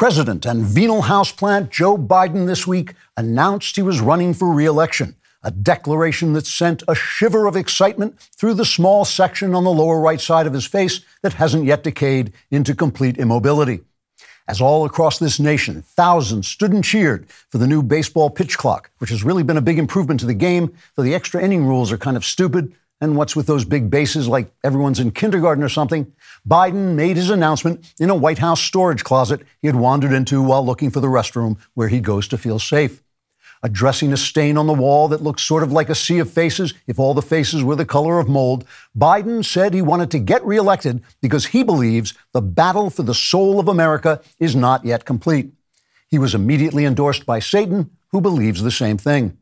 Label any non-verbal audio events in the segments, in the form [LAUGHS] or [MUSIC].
President and venal houseplant Joe Biden this week announced he was running for re-election, a declaration that sent a shiver of excitement through the small section on the lower right side of his face that hasn't yet decayed into complete immobility. As all across this nation, thousands stood and cheered for the new baseball pitch clock, which has really been a big improvement to the game, though the extra inning rules are kind of stupid. And what's with those big bases like everyone's in kindergarten or something? Biden made his announcement in a White House storage closet he had wandered into while looking for the restroom where he goes to feel safe addressing a stain on the wall that looks sort of like a sea of faces if all the faces were the color of mold, Biden said he wanted to get reelected because he believes the battle for the soul of America is not yet complete. He was immediately endorsed by Satan, who believes the same thing.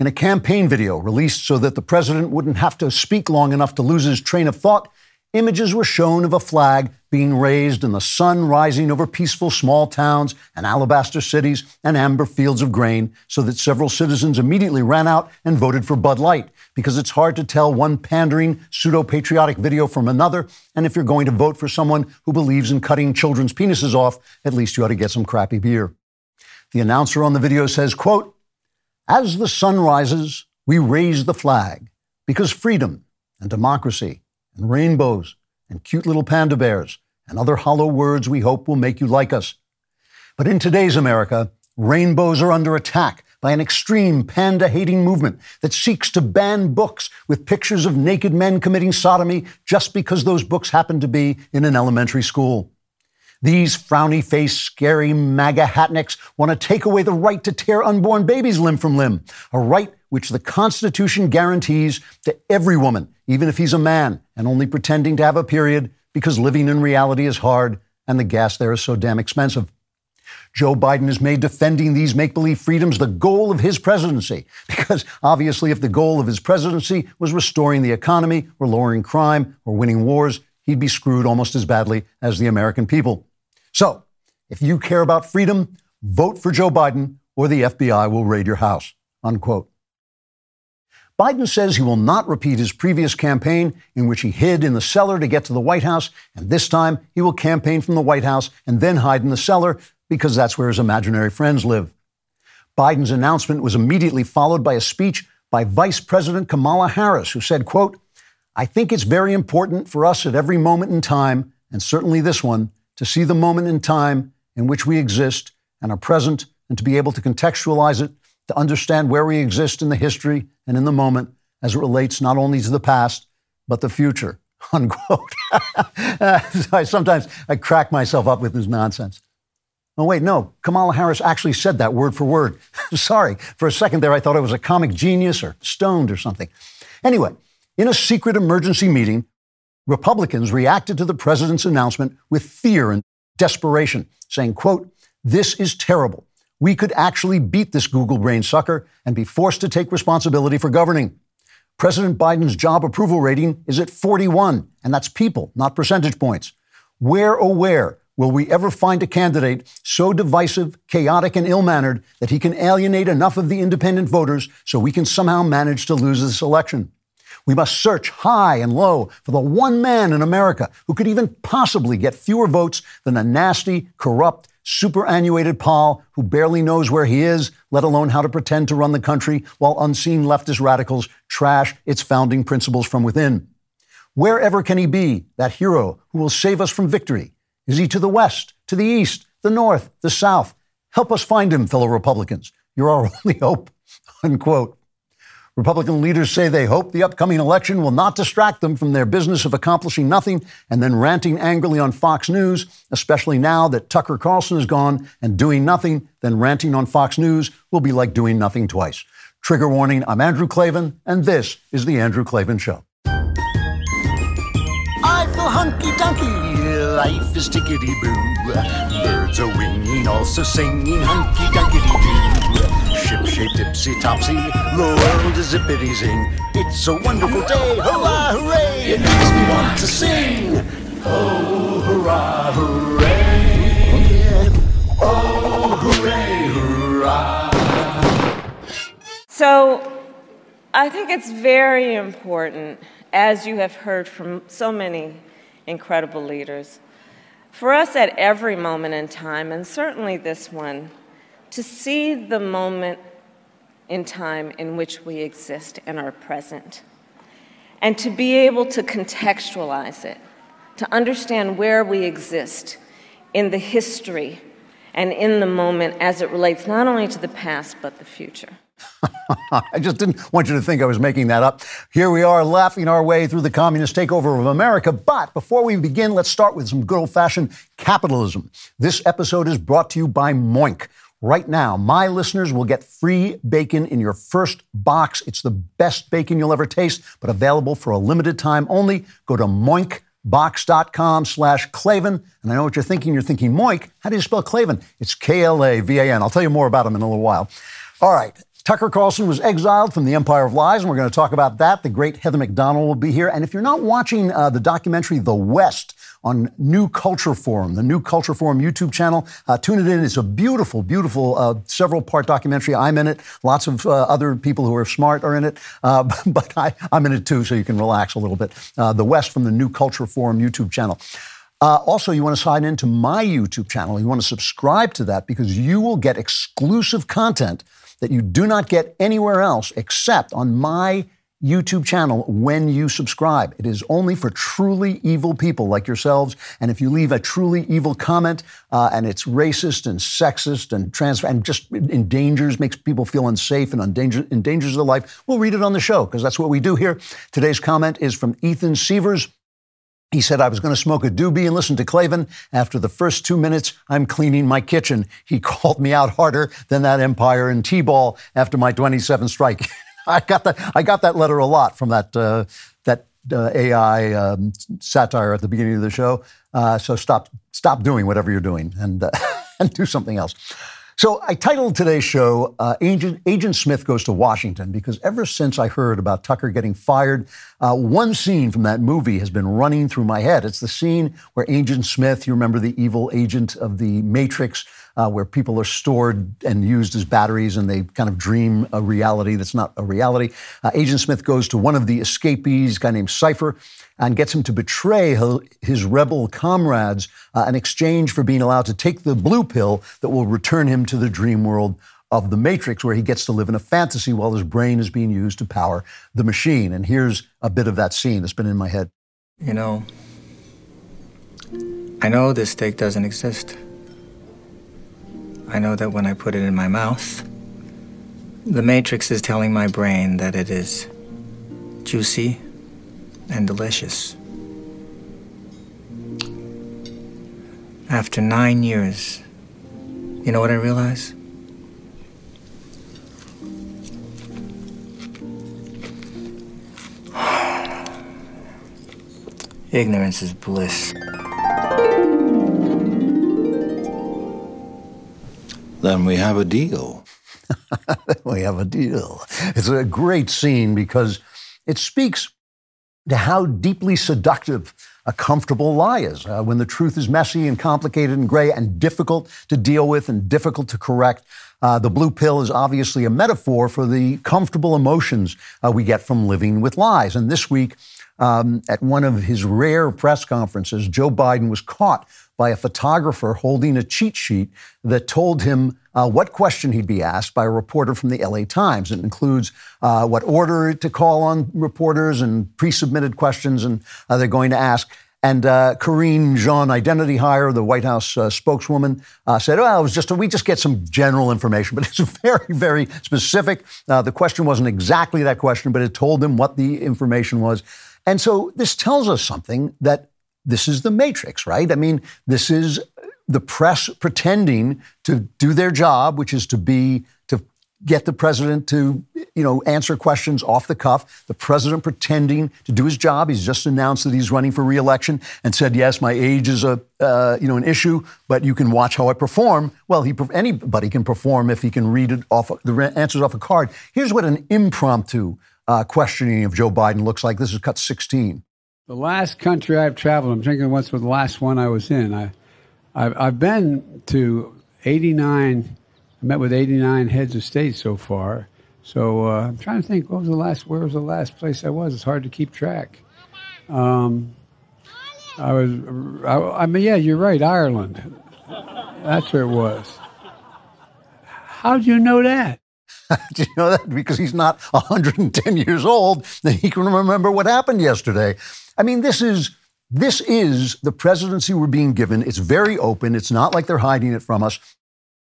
In a campaign video released so that the president wouldn't have to speak long enough to lose his train of thought, Images were shown of a flag being raised and the sun rising over peaceful small towns and alabaster cities and amber fields of grain, so that several citizens immediately ran out and voted for Bud Light, because it's hard to tell one pandering, pseudo patriotic video from another. And if you're going to vote for someone who believes in cutting children's penises off, at least you ought to get some crappy beer. The announcer on the video says, quote, As the sun rises, we raise the flag, because freedom and democracy and rainbows and cute little panda bears and other hollow words we hope will make you like us. But in today's America, rainbows are under attack by an extreme panda hating movement that seeks to ban books with pictures of naked men committing sodomy just because those books happen to be in an elementary school. These frowny faced, scary MAGA hatnicks want to take away the right to tear unborn babies limb from limb, a right which the Constitution guarantees to every woman, even if he's a man and only pretending to have a period because living in reality is hard and the gas there is so damn expensive. Joe Biden has made defending these make believe freedoms the goal of his presidency. [LAUGHS] Because obviously, if the goal of his presidency was restoring the economy or lowering crime or winning wars, he'd be screwed almost as badly as the American people. So, if you care about freedom, vote for Joe Biden or the FBI will raid your house. Unquote. Biden says he will not repeat his previous campaign in which he hid in the cellar to get to the White House, and this time he will campaign from the White House and then hide in the cellar because that's where his imaginary friends live. Biden's announcement was immediately followed by a speech by Vice President Kamala Harris, who said, quote, I think it's very important for us at every moment in time, and certainly this one, to see the moment in time in which we exist and are present and to be able to contextualize it to understand where we exist in the history and in the moment as it relates not only to the past, but the future. [LAUGHS] Unquote. [LAUGHS] I, sometimes I crack myself up with this nonsense. Oh, wait, no. Kamala Harris actually said that word for word. [LAUGHS] Sorry. For a second there, I thought I was a comic genius or stoned or something. Anyway, in a secret emergency meeting, Republicans reacted to the president's announcement with fear and desperation, saying, quote, this is terrible we could actually beat this Google brain sucker and be forced to take responsibility for governing. President Biden's job approval rating is at 41, and that's people, not percentage points. Where, oh, where will we ever find a candidate so divisive, chaotic, and ill mannered that he can alienate enough of the independent voters so we can somehow manage to lose this election? We must search high and low for the one man in America who could even possibly get fewer votes than a nasty, corrupt, superannuated Paul who barely knows where he is, let alone how to pretend to run the country while unseen leftist radicals trash its founding principles from within. Wherever can he be, that hero who will save us from victory? Is he to the west, to the east, the north, the south? Help us find him, fellow Republicans. You're our [LAUGHS] only hope. Unquote. Republican leaders say they hope the upcoming election will not distract them from their business of accomplishing nothing and then ranting angrily on Fox News, especially now that Tucker Carlson is gone and doing nothing, then ranting on Fox News will be like doing nothing twice. Trigger warning I'm Andrew Klavan, and this is The Andrew Klavan Show. I feel hunky dunky, life is tickety boo. Birds are winging, also singing hunky dunky doo. Ship shaped tipsy topsy, the world is zippity zing. It's a wonderful day, hurrah, hooray! It makes me want to sing. Oh, hurrah, hooray! Oh, hooray, hurrah! So, I think it's very important, as you have heard from so many incredible leaders, for us at every moment in time, and certainly this one, to see the moment in time in which we exist and are present, and to be able to contextualize it, to understand where we exist in the history and in the moment as it relates not only to the past but the future. [LAUGHS] I just didn't want you to think I was making that up. Here we are laughing our way through the communist takeover of America. But before we begin, let's start with some good old fashioned capitalism. This episode is brought to you by Moink. Right now, my listeners will get free bacon in your first box. It's the best bacon you'll ever taste, but available for a limited time only. Go to moinkbox.com slash Klavan. And I know what you're thinking. You're thinking, Moink, how do you spell Klavan? It's K-L-A-V-A-N. I'll tell you more about him in a little while. All right. Tucker Carlson was exiled from the Empire of Lies, and we're going to talk about that. The great Heather Mac Donald will be here. And if you're not watching uh, the documentary The West on New Culture Forum, the New Culture Forum YouTube channel, uh, tune it in. It's a beautiful, beautiful uh, several part documentary. I'm in it. Lots of uh, other people who are smart are in it. Uh, [LAUGHS] but I, am in it too, so you can relax a little bit. Uh, the West from the New Culture Forum YouTube channel. Uh, also, you want to sign into my YouTube channel. You want to subscribe to that because you will get exclusive content that you do not get anywhere else except on my YouTube channel when you subscribe. It is only for truly evil people like yourselves. And if you leave a truly evil comment uh, and it's racist and sexist and trans and just endangers, makes people feel unsafe and endanger, endangers their life, we'll read it on the show because that's what we do here. Today's comment is from Ethan Sievers. He said, I was going to smoke a doobie and listen to Klavan. After the first two minutes, I'm cleaning my kitchen. He [LAUGHS] called me out harder than that Empire and T-ball after my 27 strike. [LAUGHS] I got that. I got that letter a lot from that uh, that uh, AI um, satire at the beginning of the show. Uh, so stop stop doing whatever you're doing and uh, [LAUGHS] and do something else. So I titled today's show uh, Agent, Agent Smith Goes to Washington because ever since I heard about Tucker getting fired, uh, one scene from that movie has been running through my head. It's the scene where Agent Smith, you remember the evil agent of the Matrix, uh, where people are stored and used as batteries and they kind of dream a reality that's not a reality. Uh, Agent Smith goes to one of the escapees, a guy named Cypher, and gets him to betray his rebel comrades uh, in exchange for being allowed to take the blue pill that will return him to the dream world of the Matrix, where he gets to live in a fantasy while his brain is being used to power the machine. And here's a bit of that scene that's been in my head. You know, I know this steak doesn't exist. I know that when I put it in my mouth, the Matrix is telling my brain that it is juicy and delicious. After nine years, you know what I realize? [SIGHS] Ignorance is bliss. Then we have a deal. [LAUGHS] we have a deal. It's a great scene because it speaks to how deeply seductive a comfortable lie is uh, when the truth is messy and complicated and gray and difficult to deal with and difficult to correct. Uh, the blue pill is obviously a metaphor for the comfortable emotions uh, we get from living with lies. And this week, um, at one of his rare press conferences, Joe Biden was caught by a photographer holding a cheat sheet that told him uh, what question he'd be asked by a reporter from the LA Times. It includes uh, what order to call on reporters and pre submitted questions and uh, they're going to ask. And uh, Karine Jean, identity hire, the White House uh, spokeswoman, uh, said, "Well, it was just a, we just get some general information, [LAUGHS] but it's very, very specific. Uh, the question wasn't exactly that question, but it told them what the information was." And so this tells us something that this is the matrix, right? I mean, this is the press pretending to do their job, which is to be to get the president to you know answer questions off the cuff. The president pretending to do his job. He's just announced that he's running for reelection and said, "Yes, my age is a uh, you know an issue, but you can watch how I perform." Well, he anybody can perform if he can read it off the answers off a card. Here's what an impromptu uh, questioning of Joe Biden looks like. This is cut 16. The last country I've traveled, I'm thinking what's the last one I was in. I, I've, I've been to 89, I met with 89 heads of state so far. So uh, I'm trying to think, what was the last, where was the last place I was? It's hard to keep track. Um, I was, I, I mean, yeah, you're right, Ireland. That's where it was. How'd you know that? [LAUGHS] Do you know that? Because he's not 110 years old, then he can remember what happened yesterday. I mean, this is this is the presidency we're being given. It's very open. It's not like they're hiding it from us.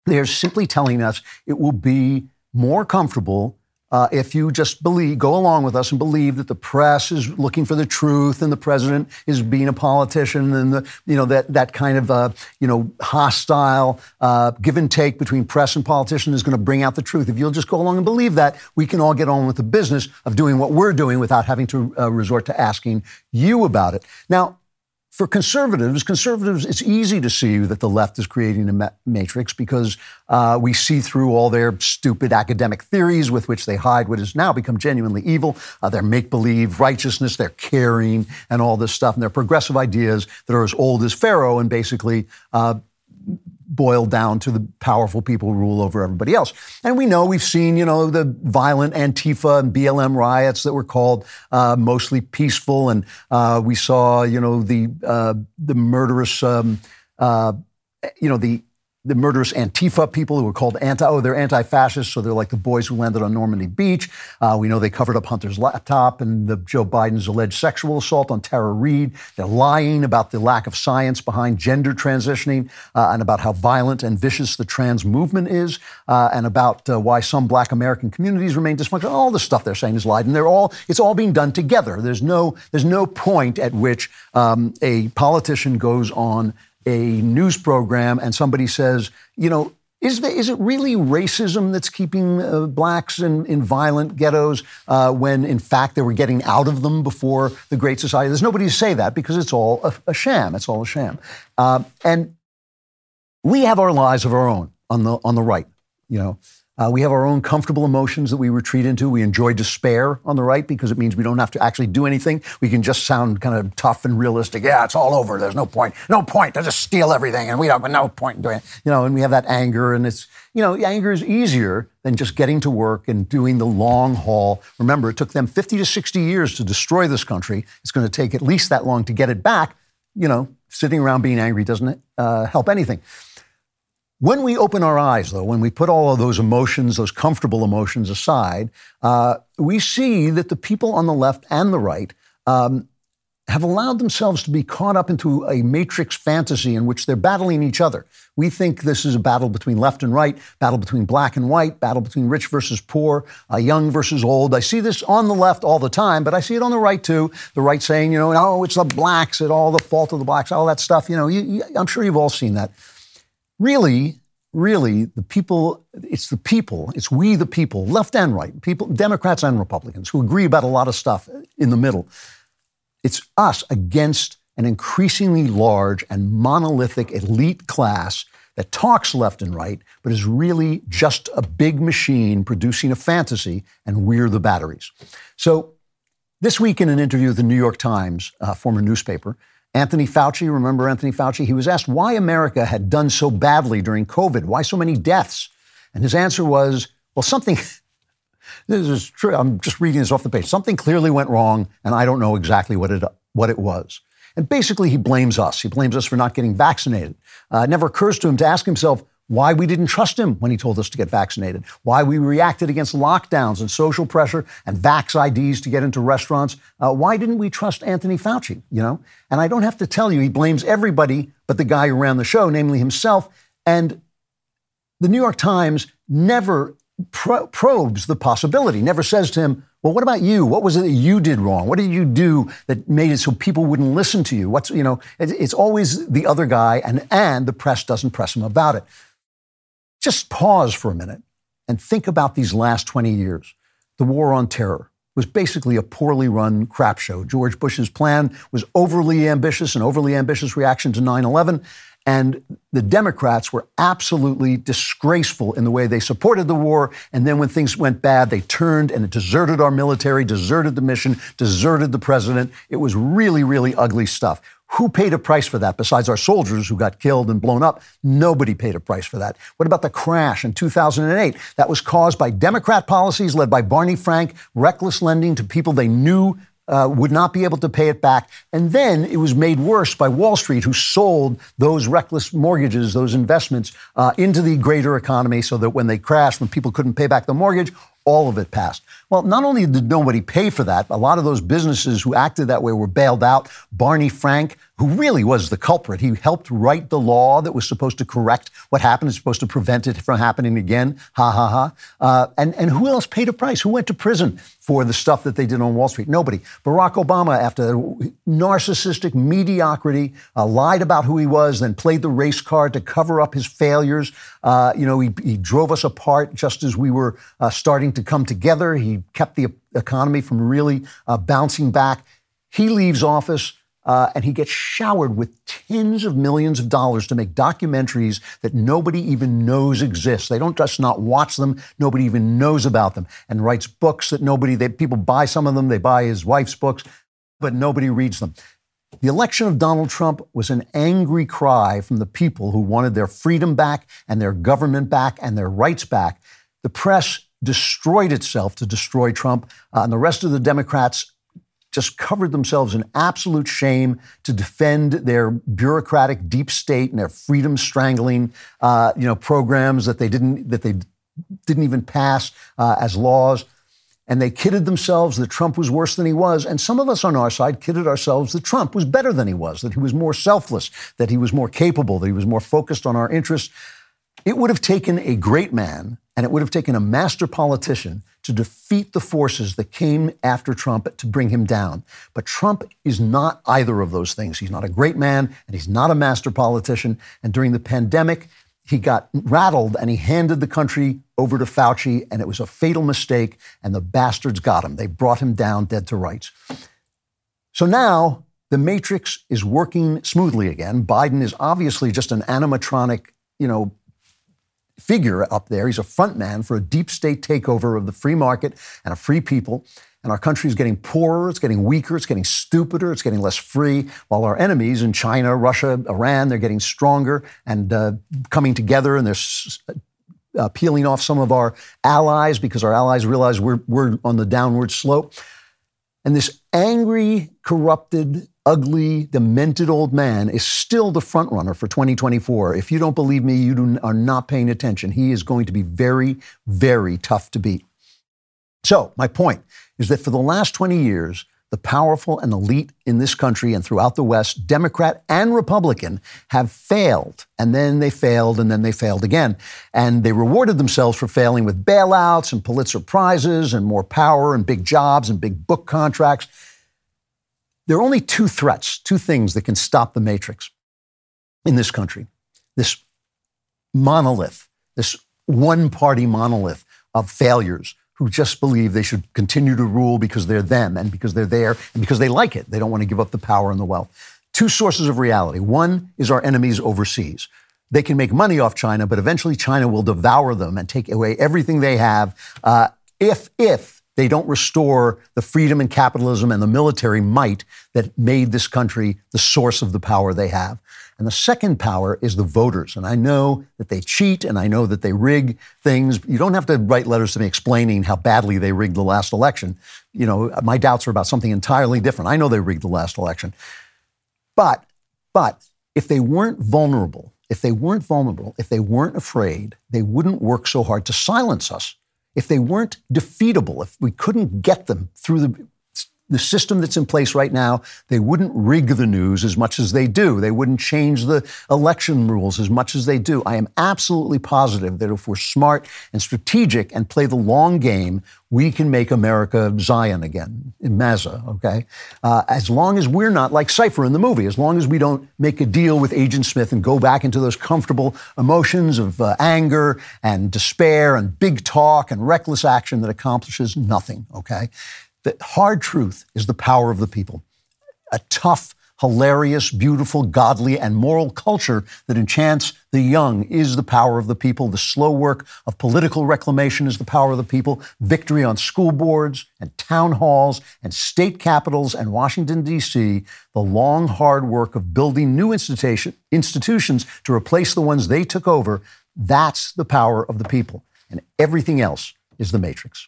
They're simply telling us it will be more comfortable uh, if you just believe, go along with us and believe that the press is looking for the truth and the president is being a politician and the, you know, that, that kind of, uh, you know, hostile uh, give and take between press and politician is going to bring out the truth. If you'll just go along and believe that, we can all get on with the business of doing what we're doing without having to uh, resort to asking you about it. Now, for conservatives, conservatives, it's easy to see that the left is creating a ma- matrix because uh, we see through all their stupid academic theories with which they hide what has now become genuinely evil, uh, their make believe righteousness, their caring, and all this stuff, and their progressive ideas that are as old as Pharaoh and basically uh, boiled down to the powerful people who rule over everybody else. And we know we've seen, you know, the violent Antifa and BLM riots that were called uh, mostly peaceful, and uh, we saw, you know, the uh, the murderous, um, uh, you know, the the murderous Antifa people who were called anti, oh, they're anti-fascists, so they're like the boys who landed on Normandy Beach. Uh, we know they covered up Hunter's laptop and the Joe Biden's alleged sexual assault on Tara Reade. They're lying about the lack of science behind gender transitioning uh, and about how violent and vicious the trans movement is uh, and about uh, why some black American communities remain dysfunctional. All the stuff they're saying is lied, and they're all, it's all being done together. There's no, there's no point at which um, a politician goes on a news program and somebody says, you know, is, the, is it really racism that's keeping uh, blacks in, in violent ghettos uh, when, in fact, they were getting out of them before the Great Society? There's nobody to say that because it's all a, a sham. It's all a sham. Uh, and we have our lives of our own on the, on the right, you know. Uh, we have our own comfortable emotions that we retreat into. We enjoy despair on the right because it means we don't have to actually do anything. We can just sound kind of tough and realistic. Yeah, it's all over. There's no point. No point. They just steal everything, and we don't. Have no point in doing it. You know, and we have that anger, and it's you know, anger is easier than just getting to work and doing the long haul. Remember, it took them 50 to 60 years to destroy this country. It's going to take at least that long to get it back. You know, sitting around being angry doesn't uh, help anything. When we open our eyes, though, when we put all of those emotions, those comfortable emotions aside, uh, we see that the people on the left and the right um, have allowed themselves to be caught up into a matrix fantasy in which they're battling each other. We think this is a battle between left and right, battle between black and white, battle between rich versus poor, uh, young versus old. I see this on the left all the time, but I see it on the right too. The right saying, you know, oh, it's the blacks, it's all the fault of the blacks, all that stuff. You know, you, you, I'm sure you've all seen that really, really, the people, it's the people, it's we the people, left and right, people, Democrats and Republicans, who agree about a lot of stuff in the middle. It's us against an increasingly large and monolithic elite class that talks left and right, but is really just a big machine producing a fantasy, and we're the batteries. So, this week in an interview with the New York Times, a former newspaper, Anthony Fauci, remember Anthony Fauci? He was asked why America had done so badly during COVID, why so many deaths. And his answer was, well, something, [LAUGHS] this is true, I'm just reading this off the page, something clearly went wrong, and I don't know exactly what it, what it was. And basically, he blames us. He blames us for not getting vaccinated. Uh, it never occurs to him to ask himself, why we didn't trust him when he told us to get vaccinated, why we reacted against lockdowns and social pressure and vax IDs to get into restaurants. Uh, why didn't we trust Anthony Fauci? You know, and I don't have to tell you, he blames everybody but the guy who ran the show, namely himself. And the New York Times never pro- probes the possibility, never says to him, well, what about you? What was it that you did wrong? What did you do that made it so people wouldn't listen to you? What's, you know, it's always the other guy, and, and the press doesn't press him about it. Just pause for a minute and think about these last 20 years. The war on terror was basically a poorly run crap show. George Bush's plan was overly ambitious, an overly ambitious reaction to 9 11. And the Democrats were absolutely disgraceful in the way they supported the war. And then when things went bad, they turned and deserted our military, deserted the mission, deserted the president. It was really, really ugly stuff. Who paid a price for that besides our soldiers who got killed and blown up? Nobody paid a price for that. What about the crash in 2008? That was caused by Democrat policies led by Barney Frank, reckless lending to people they knew uh, would not be able to pay it back. And then it was made worse by Wall Street, who sold those reckless mortgages, those investments, uh, into the greater economy so that when they crashed, when people couldn't pay back the mortgage, all of it passed. Well, not only did nobody pay for that, a lot of those businesses who acted that way were bailed out. Barney Frank, who really was the culprit, he helped write the law that was supposed to correct what happened, is supposed to prevent it from happening again. Ha ha ha. Uh, and, and who else paid a price? Who went to prison for the stuff that they did on Wall Street? Nobody. Barack Obama, after narcissistic mediocrity, uh, lied about who he was, then played the race card to cover up his failures. Uh, you know, he, he, drove us apart just as we were uh, starting to come together. He kept the economy from really uh, bouncing back. He leaves office. Uh, and he gets showered with tens of millions of dollars to make documentaries that nobody even knows exist. They don't just not watch them; nobody even knows about them. And writes books that nobody. They, people buy some of them. They buy his wife's books, but nobody reads them. The election of Donald Trump was an angry cry from the people who wanted their freedom back and their government back and their rights back. The press destroyed itself to destroy Trump, uh, and the rest of the Democrats just covered themselves in absolute shame to defend their bureaucratic deep state and their freedom strangling, uh, you know, programs that they didn't that they didn't even pass uh, as laws. And they kidded themselves that Trump was worse than he was. And some of us on our side kidded ourselves that Trump was better than he was, that he was more selfless, that he was more capable, that he was more focused on our interests. It would have taken a great man and it would have taken a master politician to defeat the forces that came after Trump to bring him down. But Trump is not either of those things. He's not a great man and he's not a master politician. And during the pandemic, he got rattled and he handed the country over to Fauci, and it was a fatal mistake, and the bastards got him. They brought him down dead to rights. So now the matrix is working smoothly again. Biden is obviously just an animatronic, you know, figure up there. He's a front man for a deep state takeover of the free market and a free people. And our country is getting poorer, it's getting weaker, it's getting stupider, it's getting less free, while our enemies in China, Russia, Iran, they're getting stronger and uh, coming together and they're uh, peeling off some of our allies because our allies realize we're, we're on the downward slope. And this angry, corrupted, ugly, demented old man is still the front runner for 2024. If you don't believe me, you do, are not paying attention. He is going to be very, very tough to beat. So, my point is that for the last 20 years, the powerful and elite in this country and throughout the West, Democrat and Republican, have failed. And then they failed, and then they failed again. And they rewarded themselves for failing with bailouts and Pulitzer Prizes and more power and big jobs and big book contracts. There are only two threats, two things that can stop the matrix in this country this monolith, this one party monolith of failures who just believe they should continue to rule because they're them and because they're there and because they like it. They don't want to give up the power and the wealth. Two sources of reality. One is our enemies overseas. They can make money off China, but eventually China will devour them and take away everything they have uh, if, if they don't restore the freedom and capitalism and the military might that made this country the source of the power they have. And the second power is the voters. And I know that they cheat and I know that they rig things. You don't have to write letters to me explaining how badly they rigged the last election. You know, my doubts are about something entirely different. I know they rigged the last election. But, but if they weren't vulnerable, if they weren't vulnerable, if they weren't afraid, they wouldn't work so hard to silence us. If they weren't defeatable, if we couldn't get them through the the system that's in place right now, they wouldn't rig the news as much as they do. They wouldn't change the election rules as much as they do. I am absolutely positive that if we're smart and strategic and play the long game, we can make America Zion again, in Maza, okay? Uh, as long as we're not like Cypher in the movie, as long as we don't make a deal with Agent Smith and go back into those comfortable emotions of uh, anger and despair and big talk and reckless action that accomplishes nothing, okay? The hard truth is the power of the people. A tough, hilarious, beautiful, godly, and moral culture that enchants the young is the power of the people. The slow work of political reclamation is the power of the people. Victory on school boards and town halls and state capitals and Washington, D.C., the long, hard work of building new institution, institutions to replace the ones they took over, that's the power of the people. And everything else is the matrix.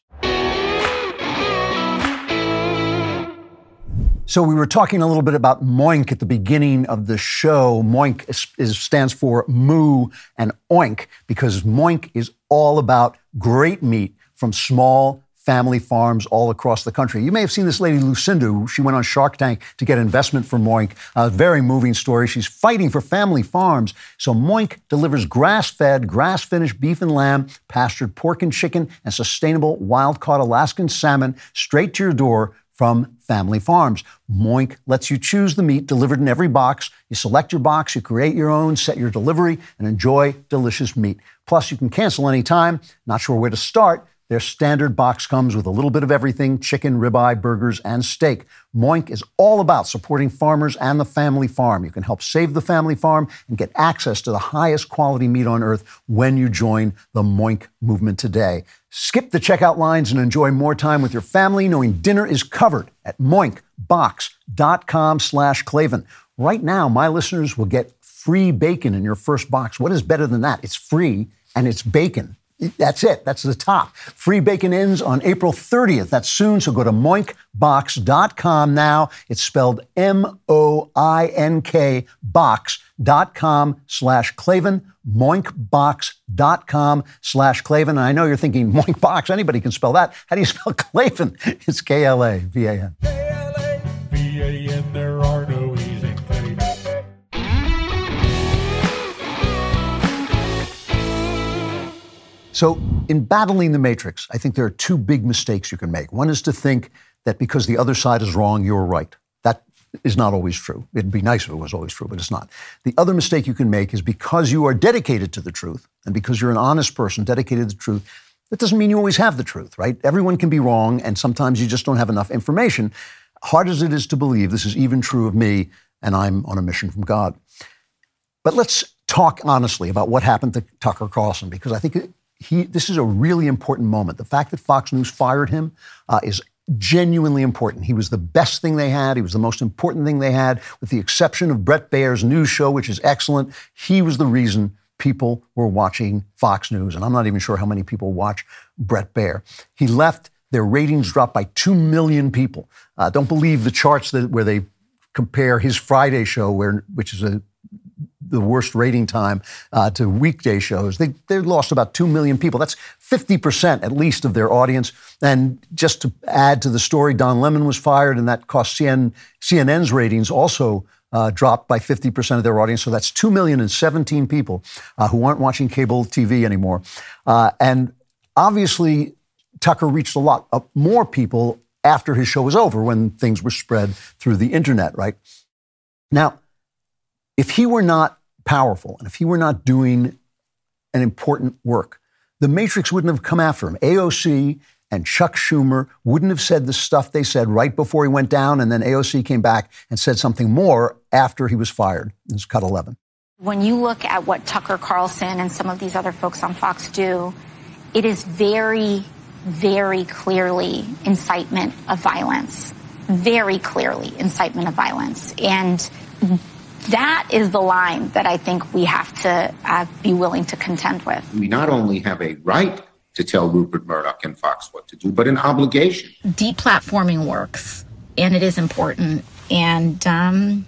So we were talking a little bit about Moink at the beginning of the show. Moink is, stands for moo and oink because Moink is all about great meat from small family farms all across the country. You may have seen this lady, Lucinda. She went on Shark Tank to get investment for Moink. A very moving story. She's fighting for family farms. So Moink delivers grass fed, grass finished beef and lamb, pastured pork and chicken, and sustainable wild caught Alaskan salmon straight to your door from family farms. Moink lets you choose the meat delivered in every box. You select your box, you create your own, set your delivery, and enjoy delicious meat. Plus, you can cancel anytime. Not sure where to start? Their standard box comes with a little bit of everything chicken, ribeye, burgers, and steak. Moink is all about supporting farmers and the family farm. You can help save the family farm and get access to the highest quality meat on earth when you join the Moink movement today. Skip the checkout lines and enjoy more time with your family knowing dinner is covered at moinkbox.com slash Klavan. Right now, my listeners will get free bacon in your first box. What is better than that? It's free and it's bacon. That's it. That's the top. Free bacon ends on April 30th. That's soon. So go to moinkbox.com now. It's spelled M O I N K box.com slash Klavan. Moinkbox.com slash Klavan. And I know you're thinking, Moinkbox, anybody can spell that. How do you spell Klavan? It's K So, in battling the matrix, I think there are two big mistakes you can make. One is to think that because the other side is wrong, you're right. That is not always true. It'd be nice if it was always true, but it's not. The other mistake you can make is because you are dedicated to the truth and because you're an honest person dedicated to the truth, that doesn't mean you always have the truth, right? Everyone can be wrong, and sometimes you just don't have enough information. Hard as it is to believe, this is even true of me, and I'm on a mission from God. But let's talk honestly about what happened to Tucker Carlson, because I think he, this is a really important moment. The fact that Fox News fired him uh, is genuinely important. He was the best thing they had. He was the most important thing they had, with the exception of Bret Baier's news show, which is excellent. He was the reason people were watching Fox News, and I'm not even sure how many people watch Bret Baier. He left. Their ratings dropped by two million people. Uh, don't believe the charts that where they compare his Friday show, where which is a the worst rating time uh, to weekday shows. They, they lost about 2 million people. That's 50% at least of their audience. And just to add to the story, Don Lemon was fired, and that cost CN, CNN's ratings also uh, dropped by 50% of their audience. So that's 2 million and 17 people uh, who aren't watching cable TV anymore. Uh, and obviously, Tucker reached a lot more people after his show was over when things were spread through the internet, right? Now, if he were not powerful and if he were not doing an important work, the Matrix wouldn't have come after him. AOC and Chuck Schumer wouldn't have said the stuff they said right before he went down, and then AOC came back and said something more after he was fired. It's cut 11. When you look at what Tucker Carlson and some of these other folks on Fox do, it is very, very clearly incitement of violence. Very clearly incitement of violence. And that is the line that I think we have to uh, be willing to contend with. We not only have a right to tell Rupert Murdoch and Fox what to do, but an obligation. Deplatforming works, and it is important. And um,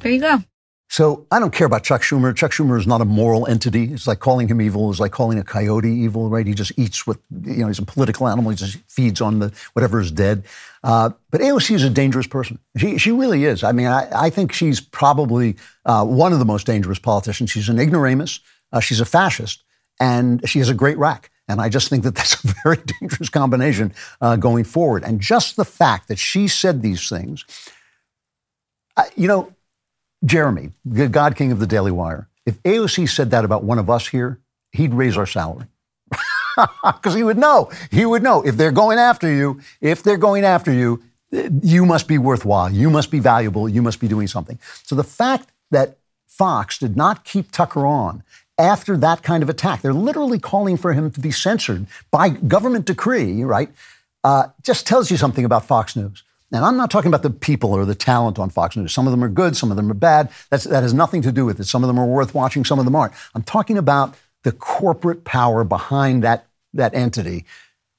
there you go. So I don't care about Chuck Schumer. Chuck Schumer is not a moral entity. It's like calling him evil is like calling a coyote evil, right? He just eats what you know. He's a political animal. He just feeds on the whatever is dead. Uh, but AOC is a dangerous person. She she really is. I mean, I, I think she's probably uh, one of the most dangerous politicians. She's an ignoramus. Uh, she's a fascist, and she has a great rack. And I just think that [LAUGHS] that's a very dangerous combination uh, going forward. And just the fact that she said these things, you know Jeremy, the God King of the Daily Wire, if AOC said that about one of us here, he'd raise our salary. [LAUGHS] Because he would know. He would know. If they're going after you, if they're going after you, you must be worthwhile. You must be valuable. You must be doing something. So the fact that Fox did not keep Tucker on after that kind of attack, they're literally calling for him to be censored by government decree, right? Uh, just tells you something about Fox News. And I'm not talking about the people or the talent on Fox News. Some of them are good, some of them are bad. That's, that has nothing to do with it. Some of them are worth watching, some of them aren't. I'm talking about the corporate power behind that, that entity.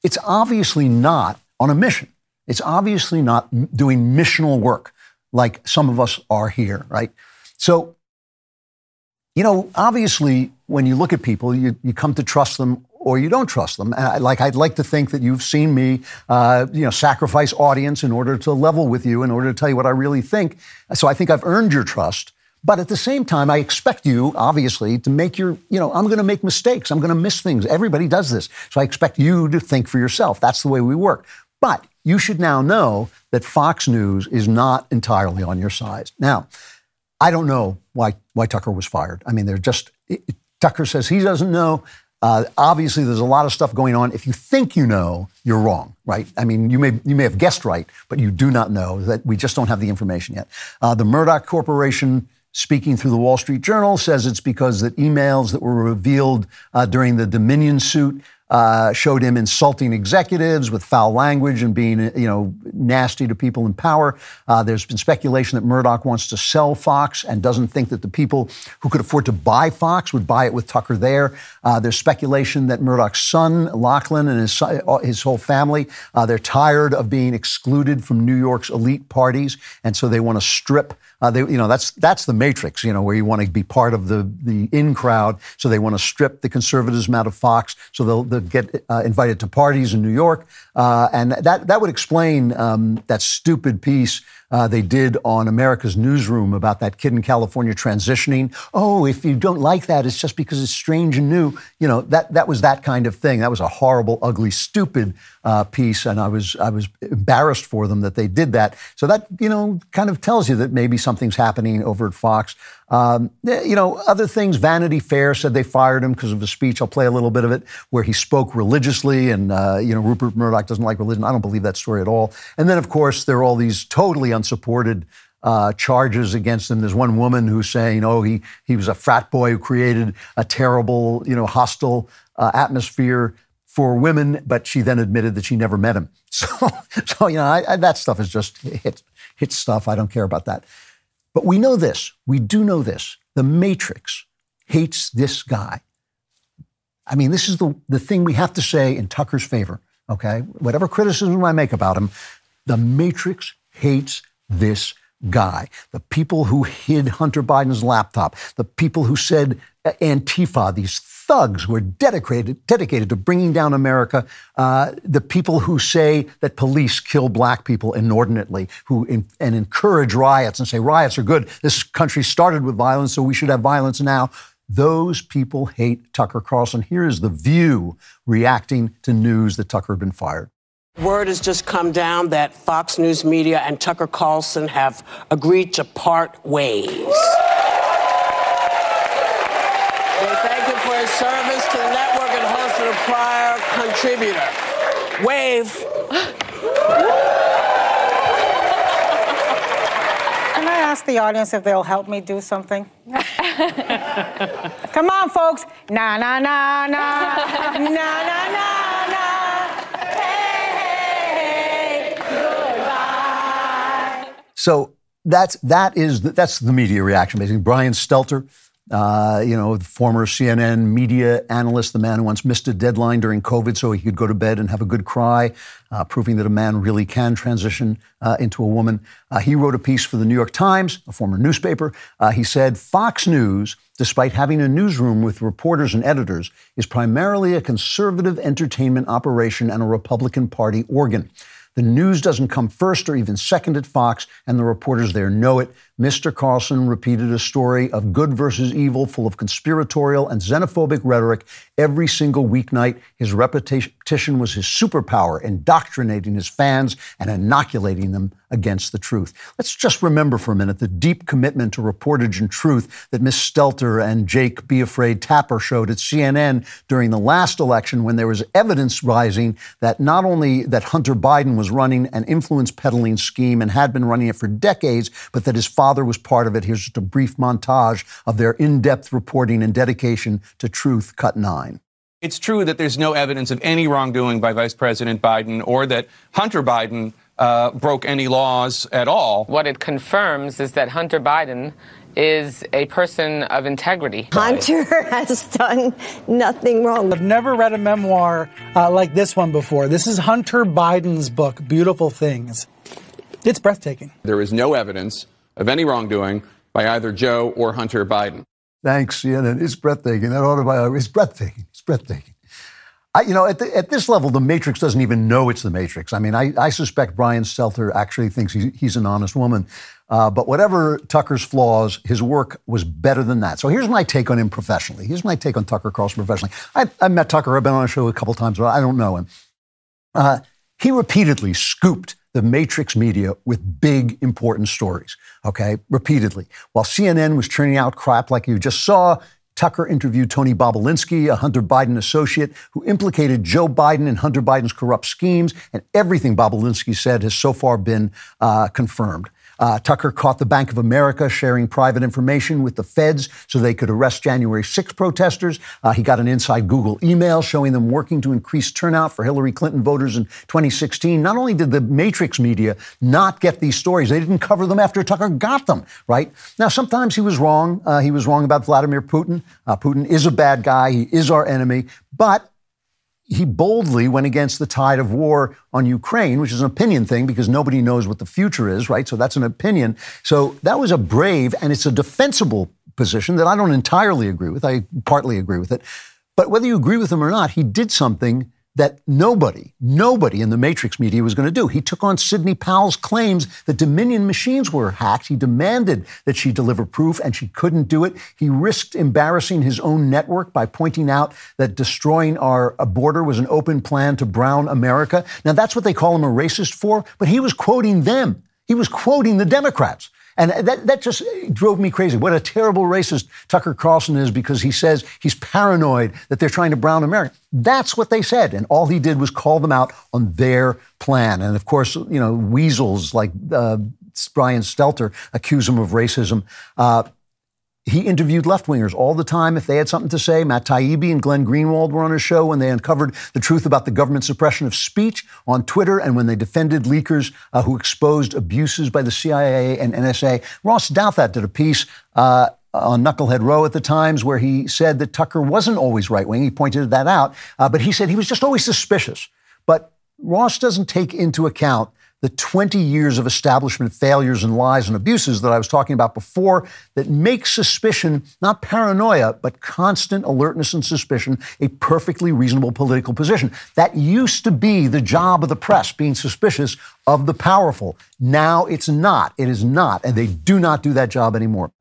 It's obviously not on a mission. It's obviously not doing missional work like some of us are here, right? So, you know, obviously, when you look at people, you, you come to trust them or you don't trust them. Like I'd like to think that you've seen me, uh, you know, sacrifice audience in order to level with you, in order to tell you what I really think. So I think I've earned your trust. But at the same time, I expect you, obviously, to make your, you know, I'm going to make mistakes. I'm going to miss things. Everybody does this. So I expect you to think for yourself. That's the way we work. But you should now know that Fox News is not entirely on your side. Now, I don't know why, why Tucker was fired. I mean, they're just, it, Tucker says he doesn't know. Uh, obviously, there's a lot of stuff going on. If you think you know, you're wrong, right? I mean, you may you may have guessed right, but you do not know that we just don't have the information yet. Uh, the Murdoch Corporation, speaking through the Wall Street Journal, says it's because that emails that were revealed uh, during the Dominion suit uh, showed him insulting executives with foul language and being, you know, nasty to people in power. Uh, there's been speculation that Murdoch wants to sell Fox and doesn't think that the people who could afford to buy Fox would buy it with Tucker there. Uh, there's speculation that Murdoch's son, Lachlan, and his, his whole family, uh, they're tired of being excluded from New York's elite parties, and so they want to strip uh, they, you know, that's that's the matrix. You know, where you want to be part of the the in crowd. So they want to strip the conservatism out of Fox. So they'll, they'll get uh, invited to parties in New York, uh, and that that would explain um, that stupid piece uh, they did on America's Newsroom about that kid in California transitioning. Oh, if you don't like that, it's just because it's strange and new. You know, that that was that kind of thing. That was a horrible, ugly, stupid uh, piece, and I was I was embarrassed for them that they did that. So that you know kind of tells you that maybe something's happening over at Fox. Um, you know, other things. Vanity Fair said they fired him because of a speech. I'll play a little bit of it where he spoke religiously, and uh, you know, Rupert Murdoch doesn't like religion. I don't believe that story at all. And then, of course, there are all these totally unsupported uh, charges against him. There's one woman who's saying, "Oh, he he was a frat boy who created a terrible, you know, hostile uh, atmosphere." For women, but she then admitted that she never met him. [LAUGHS] So, so you know, I, I, that stuff is just hit, hit stuff. I don't care about that. But we know this. We do know this. The Matrix hates this guy. I mean, this is the, the thing we have to say in Tucker's favor, okay? Whatever criticism I make about him, the Matrix hates this guy. The people who hid Hunter Biden's laptop, the people who said Antifa, these thugs who are dedicated, dedicated to bringing down America, uh, the people who say that police kill black people inordinately, who in, and encourage riots and say riots are good. This country started with violence, so we should have violence now. Those people hate Tucker Carlson. Here is the view reacting to news that Tucker had been fired. Word has just come down that Fox News Media and Tucker Carlson have agreed to part ways. Prior contributor. Wave. Can I ask the audience if they'll help me do something? [LAUGHS] Come on, folks. Na na na na na na na na. Hey, hey, goodbye. So that's that is that's the media reaction. Basically, Brian Stelter, uh, you know, the former CNN media analyst, the man who once missed a deadline during COVID so he could go to bed and have a good cry, uh, proving that a man really can transition uh, into a woman. Uh, he wrote a piece for the New York Times, a former newspaper. Uh, he said Fox News, despite having a newsroom with reporters and editors, is primarily a conservative entertainment operation and a Republican Party organ. The news doesn't come first or even second at Fox, and the reporters there know it. Mr. Carlson repeated a story of good versus evil, full of conspiratorial and xenophobic rhetoric every single weeknight. His repetition was his superpower, indoctrinating his fans and inoculating them against the truth. Let's just remember for a minute the deep commitment to reportage and truth that Miss Stelter and Jake Be Afraid Tapper showed at CNN during the last election when there was evidence rising that not only that Hunter Biden was running an influence peddling scheme and had been running it for decades, but that his father was part of it. Here's just a brief montage of their in-depth reporting and dedication to truth, cut nine. It's true that there's no evidence of any wrongdoing by Vice President Biden or that Hunter Biden uh, broke any laws at all. What it confirms is that Hunter Biden is a person of integrity. Hunter [LAUGHS] has done nothing wrong. I've never read a memoir uh, like this one before. This is Hunter Biden's book, Beautiful Things. It's breathtaking. There is no evidence of any wrongdoing by either Joe or Hunter Biden. Thanks, CNN. It's breathtaking. That autobiography is breathtaking. It's breathtaking. I, you know, at, the, at this level, the Matrix doesn't even know it's the Matrix. I mean, I, I suspect Brian Stelter actually thinks he's, he's an honest woman. Uh, but whatever Tucker's flaws, his work was better than that. So here's my take on him professionally. Here's my take on Tucker Carlson professionally. I, I met Tucker. I've been on a show a couple times, but I don't know him. Uh, he repeatedly scooped the Matrix media with big, important stories, okay? Repeatedly. While CNN was churning out crap like you just saw, Tucker interviewed Tony Bobulinski, a Hunter Biden associate, who implicated Joe Biden in Hunter Biden's corrupt schemes, and everything Bobulinski said has so far been uh, confirmed. Uh, Tucker caught the Bank of America sharing private information with the feds so they could arrest January 6 protesters. Uh, he got an inside Google email showing them working to increase turnout for Hillary Clinton voters in 2016. Not only did the Matrix media not get these stories, they didn't cover them after Tucker got them, right? Now, sometimes he was wrong. Uh, he was wrong about Vladimir Putin. Uh, Putin is a bad guy, he is our enemy. But he boldly went against the tide of war on Ukraine, which is an opinion thing because nobody knows what the future is, right? So that's an opinion. So that was a brave and it's a defensible position that I don't entirely agree with. I partly agree with it. But whether you agree with him or not, he did something that nobody, nobody in the Matrix media was going to do. He took on Sidney Powell's claims that Dominion machines were hacked. He demanded that she deliver proof, and she couldn't do it. He risked embarrassing his own network by pointing out that destroying our uh, border was an open plan to brown America. Now, that's what they call him a racist for, but he was quoting them. He was quoting the Democrats. And that, that just drove me crazy. What a terrible racist Tucker Carlson is because he says he's paranoid that they're trying to brown America. That's what they said. And all he did was call them out on their plan. And of course, you know, weasels like uh, Brian Stelter accuse him of racism. Uh, he interviewed left wingers all the time if they had something to say. Matt Taibbi and Glenn Greenwald were on his show when they uncovered the truth about the government suppression of speech on Twitter and when they defended leakers uh, who exposed abuses by the CIA and NSA. Ross Douthat did a piece. Uh, on Knucklehead Row at the Times, where he said that Tucker wasn't always right wing. He pointed that out, uh, but he said he was just always suspicious. But Ross doesn't take into account the 20 years of establishment failures and lies and abuses that I was talking about before that make suspicion, not paranoia, but constant alertness and suspicion, a perfectly reasonable political position. That used to be the job of the press, being suspicious of the powerful. Now it's not. It is not. And they do not do that job anymore.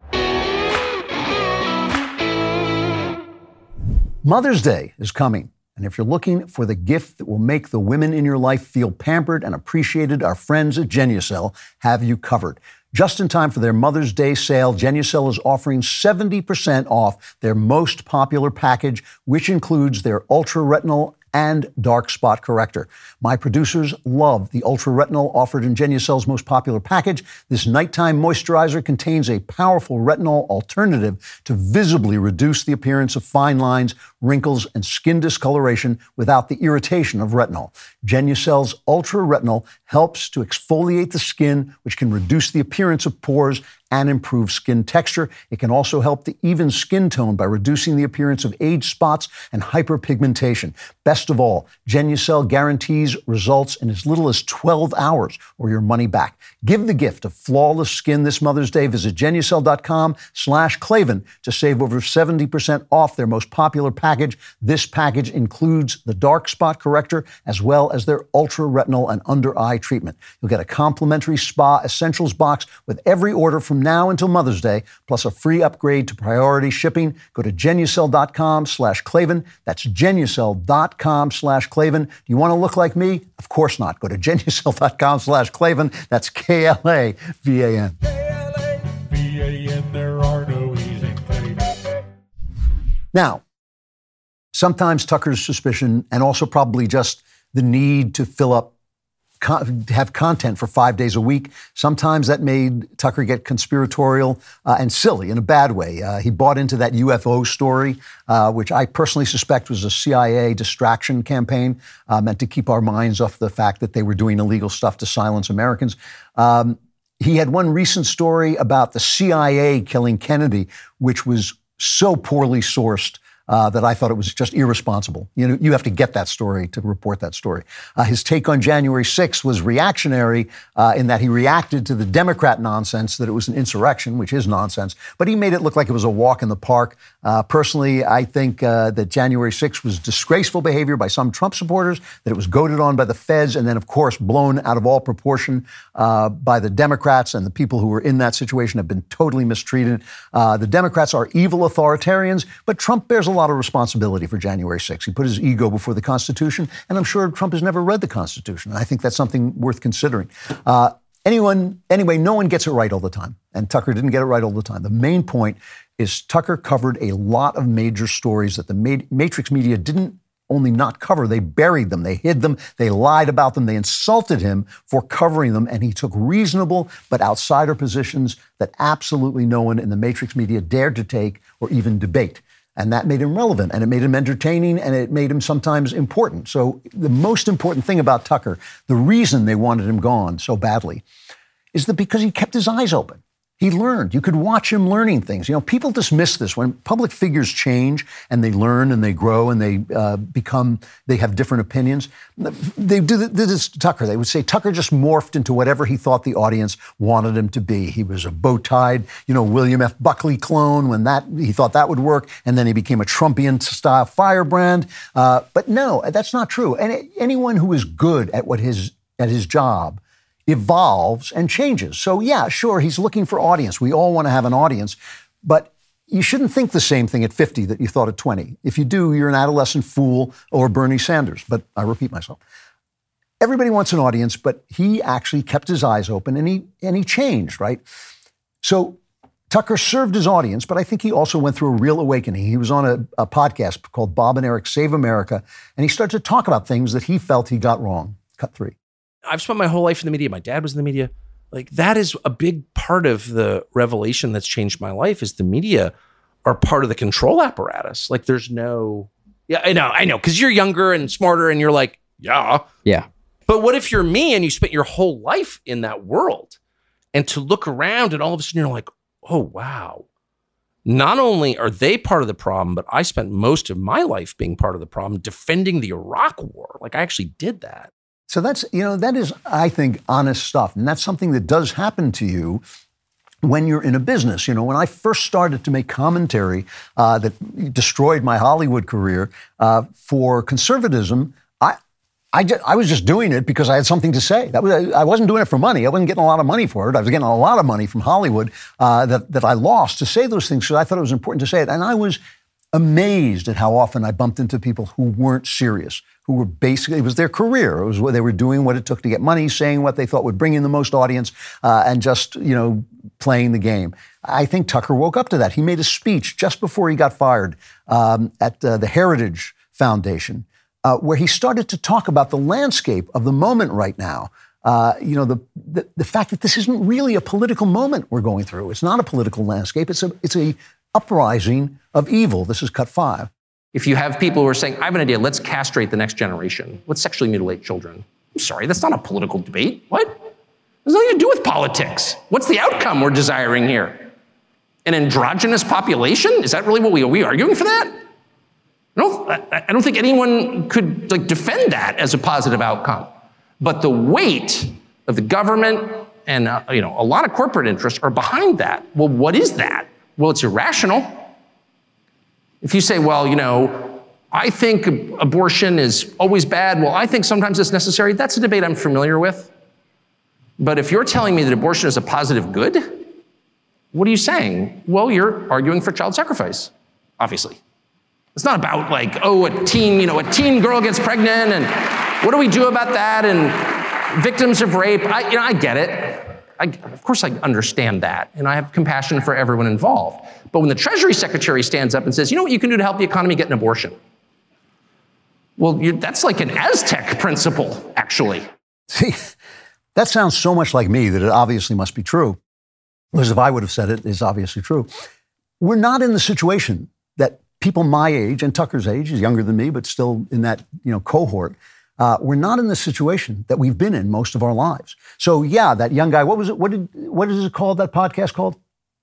Mother's Day is coming. And if you're looking for the gift that will make the women in your life feel pampered and appreciated, our friends at Genucel have you covered. Just in time for their Mother's Day sale, Genucel is offering 70% off their most popular package, which includes their ultra retinol and dark spot corrector. My producers love the Ultra Retinol offered in Genucel's most popular package. This nighttime moisturizer contains a powerful retinol alternative to visibly reduce the appearance of fine lines, wrinkles, and skin discoloration without the irritation of retinol. Genucel's Ultra Retinol helps to exfoliate the skin, which can reduce the appearance of pores and improve skin texture. It can also help to even skin tone by reducing the appearance of age spots and hyperpigmentation. Best of all, Genucel guarantees results in as little as 12 hours or your money back. Give the gift of flawless skin this Mother's Day. Visit Genucel.com slash Klavan to save over 70% off their most popular package. This package includes the dark spot corrector as well as their ultra retinol and under eye treatment. You'll get a complimentary spa essentials box with every order from now until Mother's Day, plus a free upgrade to priority shipping. Go to Genucel.com slash Klavan. That's Genucel.com slash Klavan. Do you want to look like me? Of course not. Go to [LAUGHS] Genucel.com slash Klavan. That's K L A V A N. V-A-N, there are no in Clayton. Now, sometimes Tucker's suspicion, and also probably just the need to fill up, have content for five days a week, sometimes that made Tucker get conspiratorial uh, and silly in a bad way. Uh, he bought into that UFO story, uh, which I personally suspect was a CIA distraction campaign uh, meant to keep our minds off the fact that they were doing illegal stuff to silence Americans. Um, he had one recent story about the CIA killing Kennedy, which was so poorly sourced uh, that I thought it was just irresponsible. You know, you have to get that story to report that story. Uh, his take on January 6th was reactionary uh, in that he reacted to the Democrat nonsense that it was an insurrection, which is nonsense, but he made it look like it was a walk in the park. Uh, personally, I think uh, that January 6th was disgraceful behavior by some Trump supporters, that it was goaded on by the feds, and then, of course, blown out of all proportion uh, by the Democrats, and the people who were in that situation have been totally mistreated. the Democrats are evil authoritarians, but Trump bears a lot of responsibility for January 6th. He put his ego before the Constitution, and I'm sure Trump has never read the Constitution. I think that's something worth considering. Uh, anyone, anyway, no one gets it right all the time, and Tucker didn't get it right all the time. The main point is Tucker covered a lot of major stories that the Matrix media didn't only not cover, they buried them, they hid them, they lied about them, they insulted him for covering them, and he took reasonable but outsider positions that absolutely no one in the Matrix media dared to take or even debate. And that made him relevant and it made him entertaining and it made him sometimes important. So, the most important thing about Tucker, the reason they wanted him gone so badly, is that because he kept his eyes open. He learned. You could watch him learning things. You know, people dismiss this when public figures change and they learn and they grow and they uh, become, they have different opinions. They did this to Tucker. They would say Tucker just morphed into whatever he thought the audience wanted him to be. He was a bow-tied, you know, William F. Buckley clone when that he thought that would work, and then he became a Trumpian style firebrand. Uh, but no, that's not true. And anyone who is good at what his at his job evolves and changes. So, yeah, sure, he's looking for audience. We all want to have an audience, but you shouldn't think the same thing at 50 that you thought at 20. If you do, you're an adolescent fool or Bernie Sanders. But I repeat myself. Everybody wants an audience, but he actually kept his eyes open and he and he changed, right? So Tucker served his audience, but I think he also went through a real awakening. He was on a, a podcast called Bob and Eric Save America, and he started to talk about things that he felt he got wrong. Cut three. I've spent my whole life in the media. My dad was in the media. Like that is a big part of the revelation that's changed my life is the media are part of the control apparatus. Like there's no Yeah, I know, I know cuz you're younger and smarter and you're like, yeah. Yeah. But what if you're me and you spent your whole life in that world and to look around and all of a sudden you're like, "Oh, wow." Not only are they part of the problem, but I spent most of my life being part of the problem defending the Iraq war. Like I actually did that. So that's, you know, that is, I think, honest stuff. And that's something that does happen to you when you're in a business. You know, when I first started to make commentary uh, that destroyed my Hollywood career uh, for conservatism, I, I, just, I, was just doing it because I had something to say. That was, I wasn't doing it for money. I wasn't getting a lot of money for it. I was getting a lot of money from Hollywood uh, that, that I lost to say those things. So I thought it was important to say it. And I was amazed at how often I bumped into people who weren't serious, who were basically, it was their career. It was what they were doing what it took to get money, saying what they thought would bring in the most audience, uh, and just, you know, playing the game. I think Tucker woke up to that. He made a speech just before he got fired um, at uh, the Heritage Foundation, uh, where he started to talk about the landscape of the moment right now. Uh, you know, the, the, the fact that this isn't really a political moment we're going through. It's not a political landscape. It's a it's a uprising of evil. This is cut five. If you have people who are saying, I have an idea, let's castrate the next generation, let's sexually mutilate children. I'm sorry, that's not a political debate. What? There's nothing to do with politics. What's the outcome we're desiring here? An androgynous population? Is that really what we are we arguing for that? I don't, I don't think anyone could like defend that as a positive outcome. But the weight of the government and uh, you know a lot of corporate interests are behind that. Well, what is that? Well, it's irrational. If you say, well, you know, I think abortion is always bad, well, I think sometimes it's necessary, that's a debate I'm familiar with. But if you're telling me that abortion is a positive good, what are you saying? Well, you're arguing for child sacrifice, obviously. It's not about like, oh, a teen, you know, a teen girl gets pregnant and what do we do about that? And victims of rape. I, you know, I get it. I, of course, I understand that, and I have compassion for everyone involved. But when the Treasury Secretary stands up and says, you know what you can do to help the economy get an abortion? Well, that's like an Aztec principle, actually. See, that sounds so much like me that it obviously must be true. Because if I would have said it, it's obviously true. We're not in the situation that people my age and Tucker's age, he's younger than me, but still in that you know cohort, Uh, we're not in the situation that we've been in most of our lives. So yeah, that young guy. What was it? What did? What is it called? That podcast called?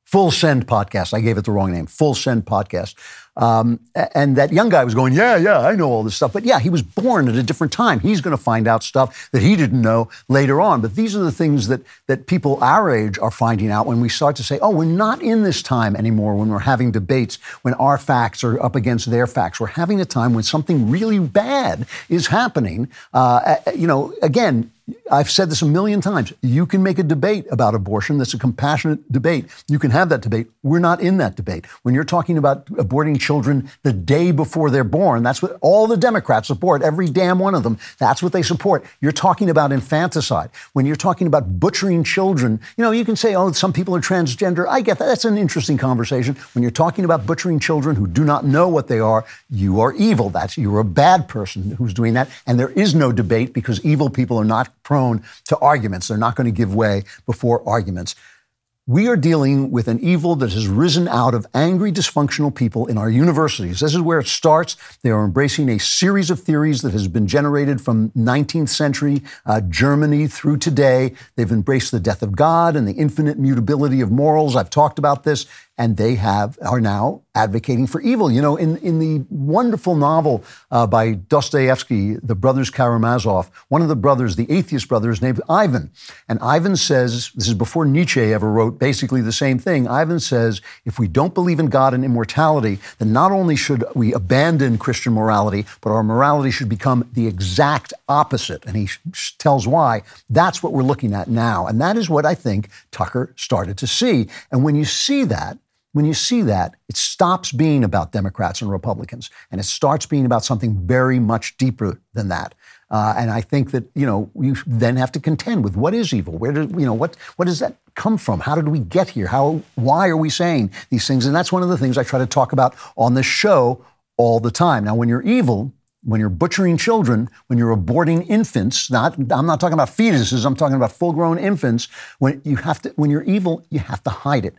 Full Send Podcast. I gave it the wrong name. Full Send Podcast. Um, and that young guy was going, yeah, yeah, I know all this stuff. But yeah, he was born at a different time. He's going to find out stuff that he didn't know later on. But these are the things that that people our age are finding out when we start to say, oh, we're not in this time anymore. When we're having debates, when our facts are up against their facts, we're having a time when something really bad is happening. Uh, you know, again. I've said this a million times. You can make a debate about abortion that's a compassionate debate. You can have that debate. We're not in that debate. When you're talking about aborting children the day before they're born, that's what all the Democrats support, every damn one of them. That's what they support. You're talking about infanticide. When you're talking about butchering children, you know, you can say, oh, some people are transgender. I get that. That's an interesting conversation. When you're talking about butchering children who do not know what they are, you are evil. That's you're a bad person who's doing that. And there is no debate because evil people are not prone to arguments. They're not going to give way before arguments. We are dealing with an evil that has risen out of angry, dysfunctional people in our universities. This is where it starts. They are embracing a series of theories that has been generated from 19th century uh, Germany through today. They've embraced the death of God and the infinite mutability of morals. I've talked about this, and they have are now advocating for evil. You know, in in the wonderful novel uh, by Dostoevsky, The Brothers Karamazov, one of the brothers, the atheist brother, is named Ivan, and Ivan says this is before Nietzsche ever wrote basically the same thing. Ivan says if we don't believe in God and immortality, then not only should we abandon Christian morality, but our morality should become the exact opposite. And he tells why. That's what we're looking at now, and that is what I think Tucker started to see. And when you see that when you see that, it stops being about Democrats and Republicans, and it starts being about something very much deeper than that. Uh, and I think that you know you then have to contend with what is evil. Where did you know what what does that come from? How did we get here? How why are we saying these things? And that's one of the things I try to talk about on this show all the time. Now, when you're evil, when you're butchering children, when you're aborting infants, not I'm not talking about fetuses, I'm talking about full-grown infants, when you have to when you're evil, you have to hide it.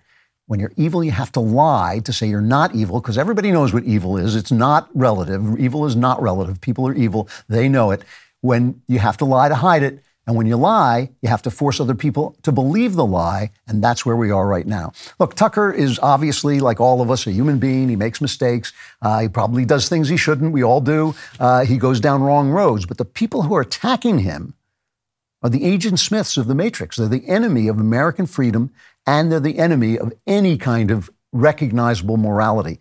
When you're evil, you have to lie to say you're not evil because everybody knows what evil is. It's not relative. Evil is not relative. People are evil. They know it. When you have to lie to hide it, and when you lie, you have to force other people to believe the lie, and that's where we are right now. Look, Tucker is obviously, like all of us, a human being. He makes mistakes. Uh, he probably does things he shouldn't. We all do. Uh, he goes down wrong roads. But the people who are attacking him are the Agent Smiths of the Matrix. They're the enemy of American freedom, and they're the enemy of any kind of recognizable morality.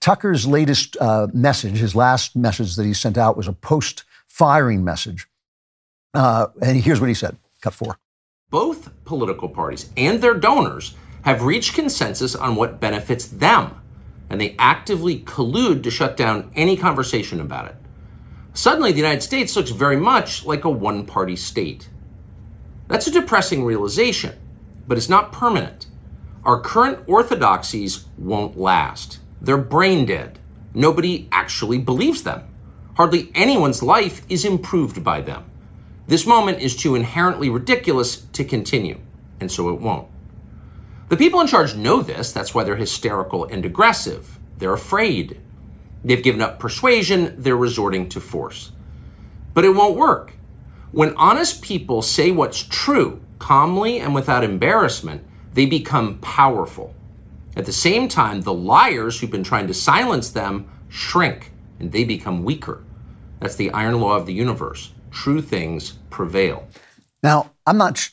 Tucker's latest uh, message, his last message that he sent out, was a post firing message. Uh, and here's what he said cut four. Both political parties and their donors have reached consensus on what benefits them, and they actively collude to shut down any conversation about it. Suddenly, the United States looks very much like a one party state. That's a depressing realization, but it's not permanent. Our current orthodoxies won't last. They're brain dead. Nobody actually believes them. Hardly anyone's life is improved by them. This moment is too inherently ridiculous to continue, and so it won't. The people in charge know this, that's why they're hysterical and aggressive. They're afraid. They've given up persuasion, they're resorting to force. But it won't work. When honest people say what's true, calmly and without embarrassment, they become powerful. At the same time, the liars who've been trying to silence them shrink and they become weaker. That's the iron law of the universe. True things prevail. Now, I'm not. sh-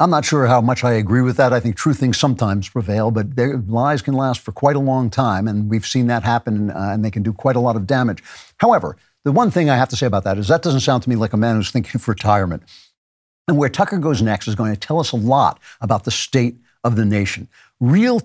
I'm not sure how much I agree with that. I think true things sometimes prevail, but their lies can last for quite a long time, and we've seen that happen, uh, and they can do quite a lot of damage. However, the one thing I have to say about that is that doesn't sound to me like a man who's thinking of retirement. And where Tucker goes next is going to tell us a lot about the state of the nation. Real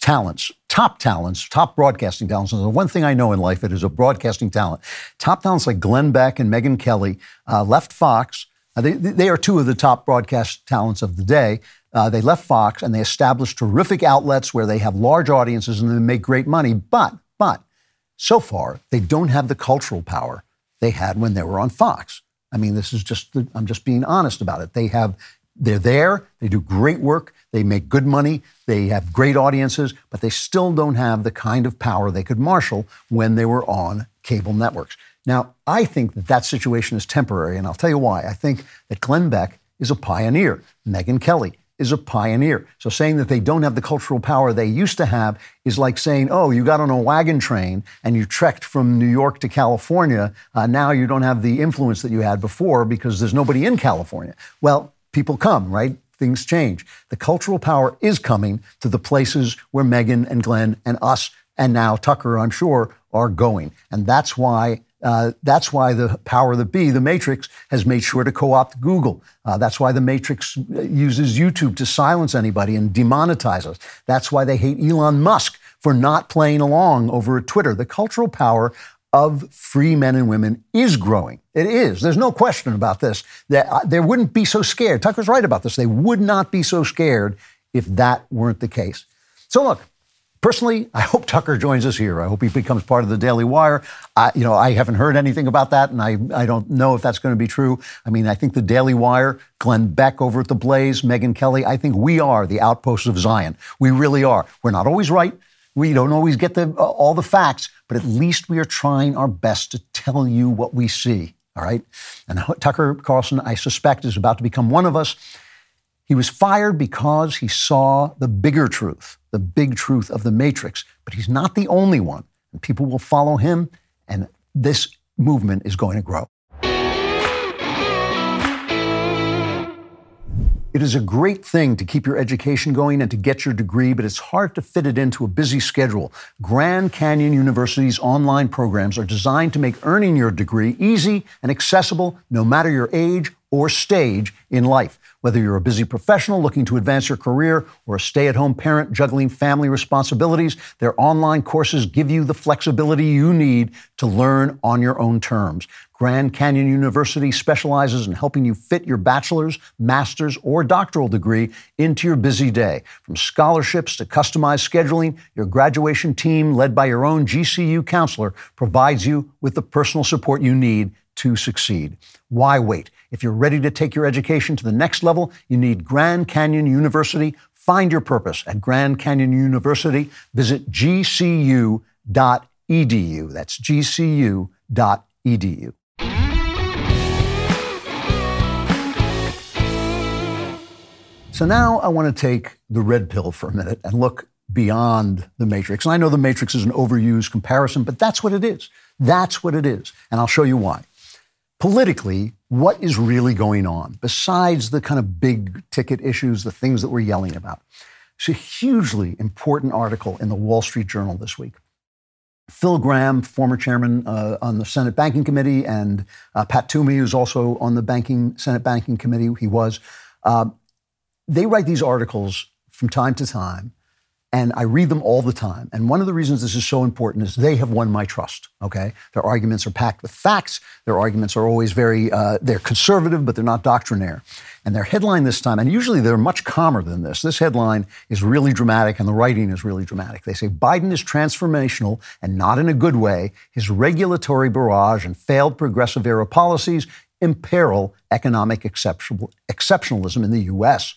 talents, top talents, top broadcasting talents. And the one thing I know in life, it is a broadcasting talent. Top talents like Glenn Beck and Megyn Kelly uh, left Fox. Uh, they, they are two of the top broadcast talents of the day. Uh, they left Fox and they established terrific outlets where they have large audiences and they make great money. But, but, so far, they don't have the cultural power they had when they were on Fox. I mean, this is just, I'm just being honest about it. They have, they're there, they do great work, they make good money, they have great audiences, but they still don't have the kind of power they could marshal when they were on cable networks. Now, I think that that situation is temporary, and I'll tell you why. I think that Glenn Beck is a pioneer. Megyn Kelly is a pioneer. So saying that they don't have the cultural power they used to have is like saying, oh, you got on a wagon train and you trekked from New York to California. Uh, now you don't have the influence that you had before because there's nobody in California. Well, people come, right? Things change. The cultural power is coming to the places where Megyn and Glenn and us and now Tucker, I'm sure, are going. And that's why uh, that's why the power that be, the Matrix, has made sure to co opt Google. Uh, that's why the Matrix uses YouTube to silence anybody and demonetize us. That's why they hate Elon Musk for not playing along over Twitter. The cultural power of free men and women is growing. It is. There's no question about this. That uh, they wouldn't be so scared. Tucker's right about this. They would not be so scared if that weren't the case. So look, Personally, I hope Tucker joins us here. I hope he becomes part of the Daily Wire. I, you know, I haven't heard anything about that, and I, I don't know if that's going to be true. I mean, I think the Daily Wire, Glenn Beck over at the Blaze, Megyn Kelly, I think we are the outposts of Zion. We really are. We're not always right. We don't always get the, uh, all the facts, but at least we are trying our best to tell you what we see. All right. And Tucker Carlson, I suspect, is about to become one of us. He was fired because he saw the bigger truth, the big truth of the matrix. But he's not the only one. And people will follow him, and this movement is going to grow. It is a great thing to keep your education going and to get your degree, but it's hard to fit it into a busy schedule. Grand Canyon University's online programs are designed to make earning your degree easy and accessible no matter your age or stage in life. Whether you're a busy professional looking to advance your career or a stay at home parent juggling family responsibilities, their online courses give you the flexibility you need to learn on your own terms. Grand Canyon University specializes in helping you fit your bachelor's, master's, or doctoral degree into your busy day. From scholarships to customized scheduling, your graduation team, led by your own GCU counselor, provides you with the personal support you need to succeed. Why wait? If you're ready to take your education to the next level, you need Grand Canyon University. Find your purpose at Grand Canyon University. Visit gcu.edu. That's gcu.edu. So now I want to take the red pill for a minute and look beyond the matrix. And I know the matrix is an overused comparison, but that's what it is. That's what it is. And I'll show you why politically, what is really going on besides the kind of big ticket issues, the things that we're yelling about? It's a hugely important article in the Wall Street Journal this week. Phil Gramm, former chairman uh, on the Senate Banking Committee, and uh, Pat Toomey, who's also on the banking Senate Banking Committee, he was. Uh, they write these articles from time to time and I read them all the time. And one of the reasons this is so important is they have won my trust. Okay, their arguments are packed with facts. Their arguments are always very uh, they're conservative, but they're not doctrinaire. And their headline this time, and usually they're much calmer than this. This headline is really dramatic, and the writing is really dramatic. They say Biden is transformational and not in a good way. His regulatory barrage and failed progressive era policies imperil economic exceptionalism in the U.S.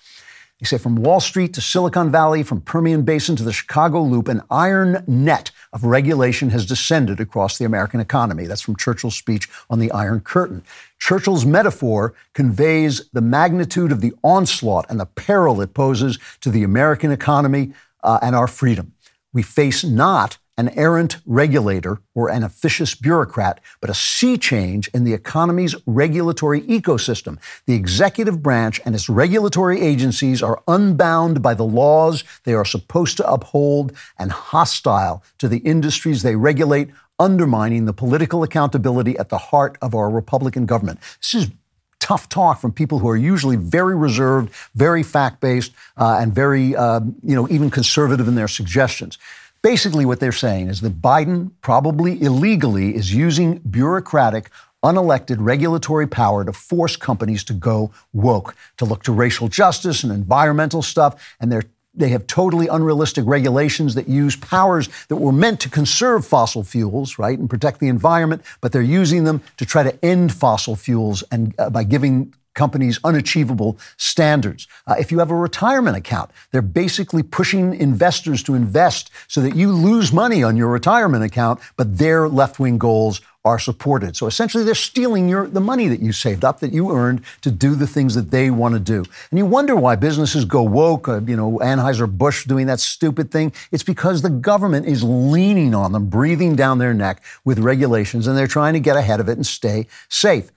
He said from Wall Street to Silicon Valley, from Permian Basin to the Chicago Loop, an iron net of regulation has descended across the American economy. That's from Churchill's speech on the Iron Curtain. Churchill's metaphor conveys the magnitude of the onslaught and the peril it poses to the American economy uh, and our freedom. We face not an errant regulator or an officious bureaucrat, but a sea change in the economy's regulatory ecosystem. The executive branch and its regulatory agencies are unbound by the laws they are supposed to uphold and hostile to the industries they regulate, undermining the political accountability at the heart of our Republican government. This is tough talk from people who are usually very reserved, very fact based, uh, and very, uh, you know, even conservative in their suggestions. Basically, what they're saying is that Biden probably illegally is using bureaucratic, unelected regulatory power to force companies to go woke, to look to racial justice and environmental stuff, and they're they have totally unrealistic regulations that use powers that were meant to conserve fossil fuels, right, and protect the environment, but they're using them to try to end fossil fuels and uh, by giving companies unachievable standards. Uh, if you have a retirement account, they're basically pushing investors to invest so that you lose money on your retirement account, but their left wing goals are supported. So essentially, they're stealing your, the money that you saved up, that you earned to do the things that they want to do. And you wonder why businesses go woke, uh, you know, Anheuser-Busch doing that stupid thing. It's because the government is leaning on them, breathing down their neck with regulations, and they're trying to get ahead of it and stay safe.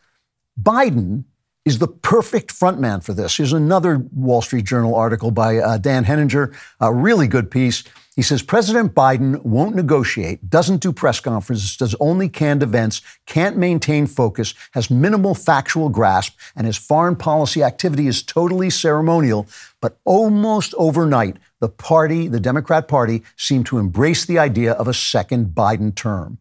Biden is the perfect frontman for this. Here's another Wall Street Journal article by uh, Dan Henninger, a really good piece. He says President Biden won't negotiate, doesn't do press conferences, does only canned events, can't maintain focus, has minimal factual grasp, and his foreign policy activity is totally ceremonial. But almost overnight, the party, the Democrat Party, seemed to embrace the idea of a second Biden term.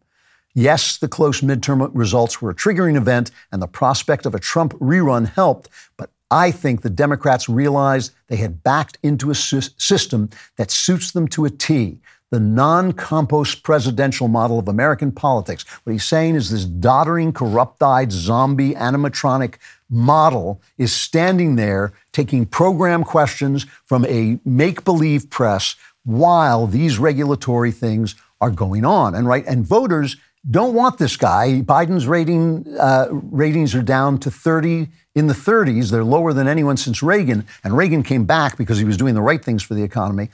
Yes, the close midterm results were a triggering event, and the prospect of a Trump rerun helped, but I think the Democrats realized they had backed into a system that suits them to a T. The non compos presidential model of American politics. What he's saying is this doddering, corrupt eyed, zombie, animatronic model is standing there taking program questions from a make believe press while these regulatory things are going on. And right, and voters don't want this guy. Biden's rating uh, ratings are down to 30 in the 30s. They're lower than anyone since Reagan, and Reagan came back because he was doing the right things for the economy.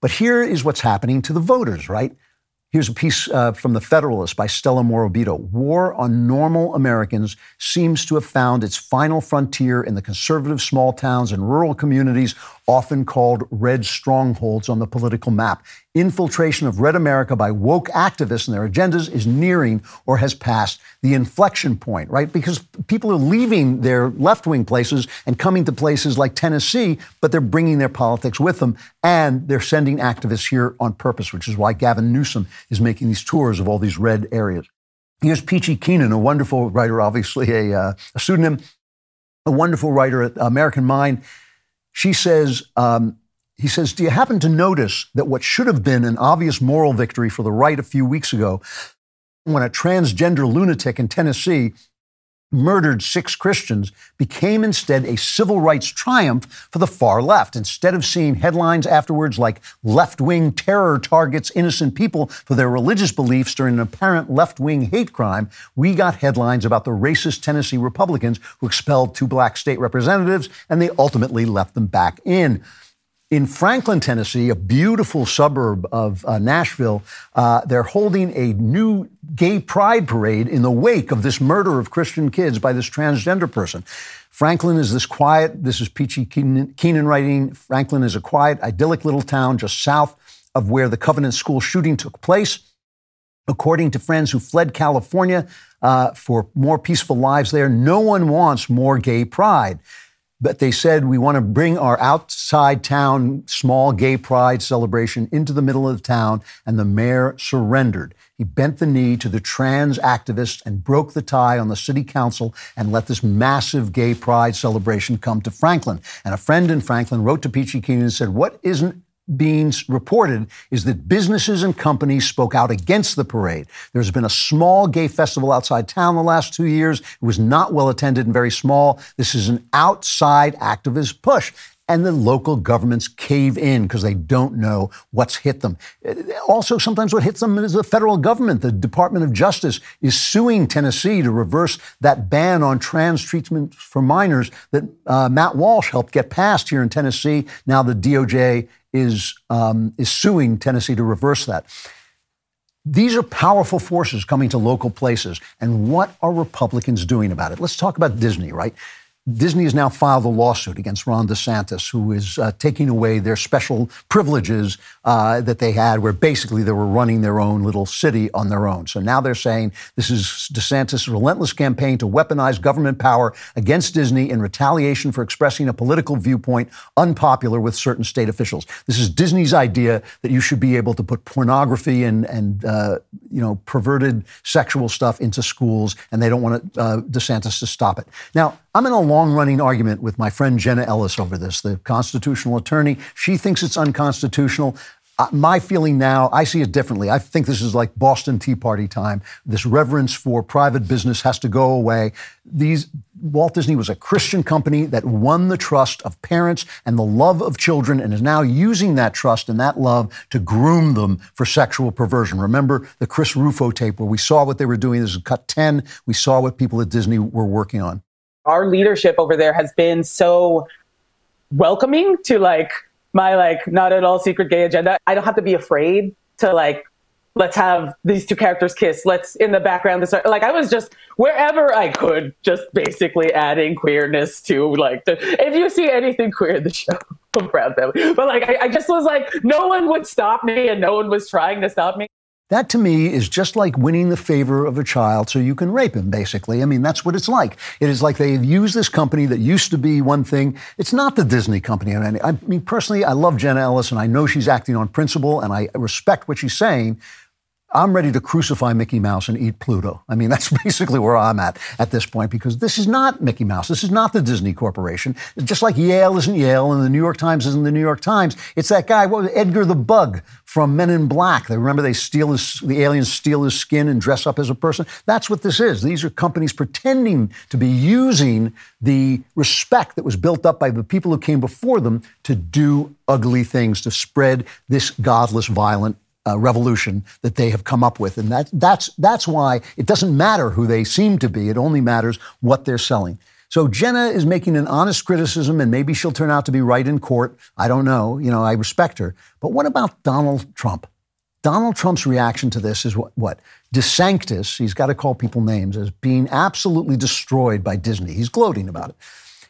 But here is what's happening to the voters, right? Here's a piece uh, from The Federalist by Stella Morabito. War on normal Americans seems to have found its final frontier in the conservative small towns and rural communities, often called red strongholds on the political map infiltration of red America by woke activists and their agendas is nearing or has passed the inflection point, right? Because people are leaving their left wing places and coming to places like Tennessee, but they're bringing their politics with them and they're sending activists here on purpose, which is why Gavin Newsom is making these tours of all these red areas. Here's Peachy Keenan, a wonderful writer, obviously a, uh, a pseudonym, a wonderful writer at American Mind. She says, um, he says, Do you happen to notice that what should have been an obvious moral victory for the right a few weeks ago, when a transgender lunatic in Tennessee murdered six Christians, became instead a civil rights triumph for the far left. Instead of seeing headlines afterwards like left wing terror targets innocent people for their religious beliefs during an apparent left wing hate crime, we got headlines about the racist Tennessee Republicans who expelled two black state representatives and they ultimately left them back in. In Franklin, Tennessee, a beautiful suburb of uh, Nashville, uh, they're holding a new gay pride parade in the wake of this murder of Christian kids by this transgender person. Franklin is this quiet, this is Peachy Keenan, writing. Franklin is a quiet, idyllic little town just south of where the Covenant School shooting took place. According to friends who fled California uh, for more peaceful lives there, no one wants more gay pride but they said we want to bring our outside town small gay pride celebration into the middle of the town, and the mayor surrendered. He bent the knee to the trans activists and broke the tie on the city council and let this massive gay pride celebration come to Franklin. And a friend in Franklin wrote to Peachy Keenan and said, What isn't being reported is that businesses and companies spoke out against the parade. There's been a small gay festival outside town the last two years. It was not well attended and very small. This is an outside activist push. And the local governments cave in because they don't know what's hit them. Also, sometimes what hits them is the federal government. The Department of Justice is suing Tennessee to reverse that ban on trans treatment for minors that uh, Matt Walsh helped get passed here in Tennessee. Now the DOJ is, um, is suing Tennessee to reverse that. These are powerful forces coming to local places. And what are Republicans doing about it? Let's talk about Disney, right? Disney has now filed a lawsuit against Ron DeSantis, who is uh, taking away their special privileges uh, that they had, where basically they were running their own little city on their own. So now they're saying this is DeSantis' relentless campaign to weaponize government power against Disney in retaliation for expressing a political viewpoint unpopular with certain state officials. This is Disney's idea that you should be able to put pornography and, and uh, you know, perverted sexual stuff into schools, and they don't want uh, DeSantis to stop it. Now, I'm in a long running argument with my friend Jenna Ellis over this, the constitutional attorney. She thinks it's unconstitutional. Uh, my feeling now, I see it differently. I think this is like Boston Tea Party time. This reverence for private business has to go away. These Walt Disney was a Christian company that won the trust of parents and the love of children and is now using that trust and that love to groom them for sexual perversion. Remember the Chris Rufo tape where we saw what they were doing. This is cut 10. We saw what people at Disney were working on. Our leadership over there has been so welcoming to like my like not at all secret gay agenda. I don't have to be afraid to like let's have these two characters kiss. Let's in the background this like I was just wherever I could just basically adding queerness to like the if you see anything queer in the show. [LAUGHS] I'm proud family. But like I, I just was like no one would stop me and no one was trying to stop me. That to me is just like winning the favor of a child so you can rape him, basically. I mean, that's what it's like. It is like they've used this company that used to be one thing. It's not the Disney company. I mean, personally, I love Jenna Ellis and I know she's acting on principle and I respect what she's saying. I'm ready to crucify Mickey Mouse and eat Pluto. I mean, [LAUGHS] that's basically where I'm at at this point because this is not Mickey Mouse. This is not the Disney Corporation. Just like Yale isn't Yale and the New York Times isn't the New York Times. It's that guy, what Edgar the Bug from Men in Black. They remember they steal his, the aliens steal his skin and dress up as a person. That's what this is. These are companies pretending to be using the respect that was built up by the people who came before them to do ugly things, to spread this godless, violent uh, revolution that they have come up with. And that, that's, that's why it doesn't matter who they seem to be, it only matters what they're selling. So Jenna is making an honest criticism, and maybe she'll turn out to be right in court. I don't know. You know, I respect her. But what about Donald Trump? Donald Trump's reaction to this is what? what? DeSantis, he's got to call people names, as being absolutely destroyed by Disney. He's gloating about it.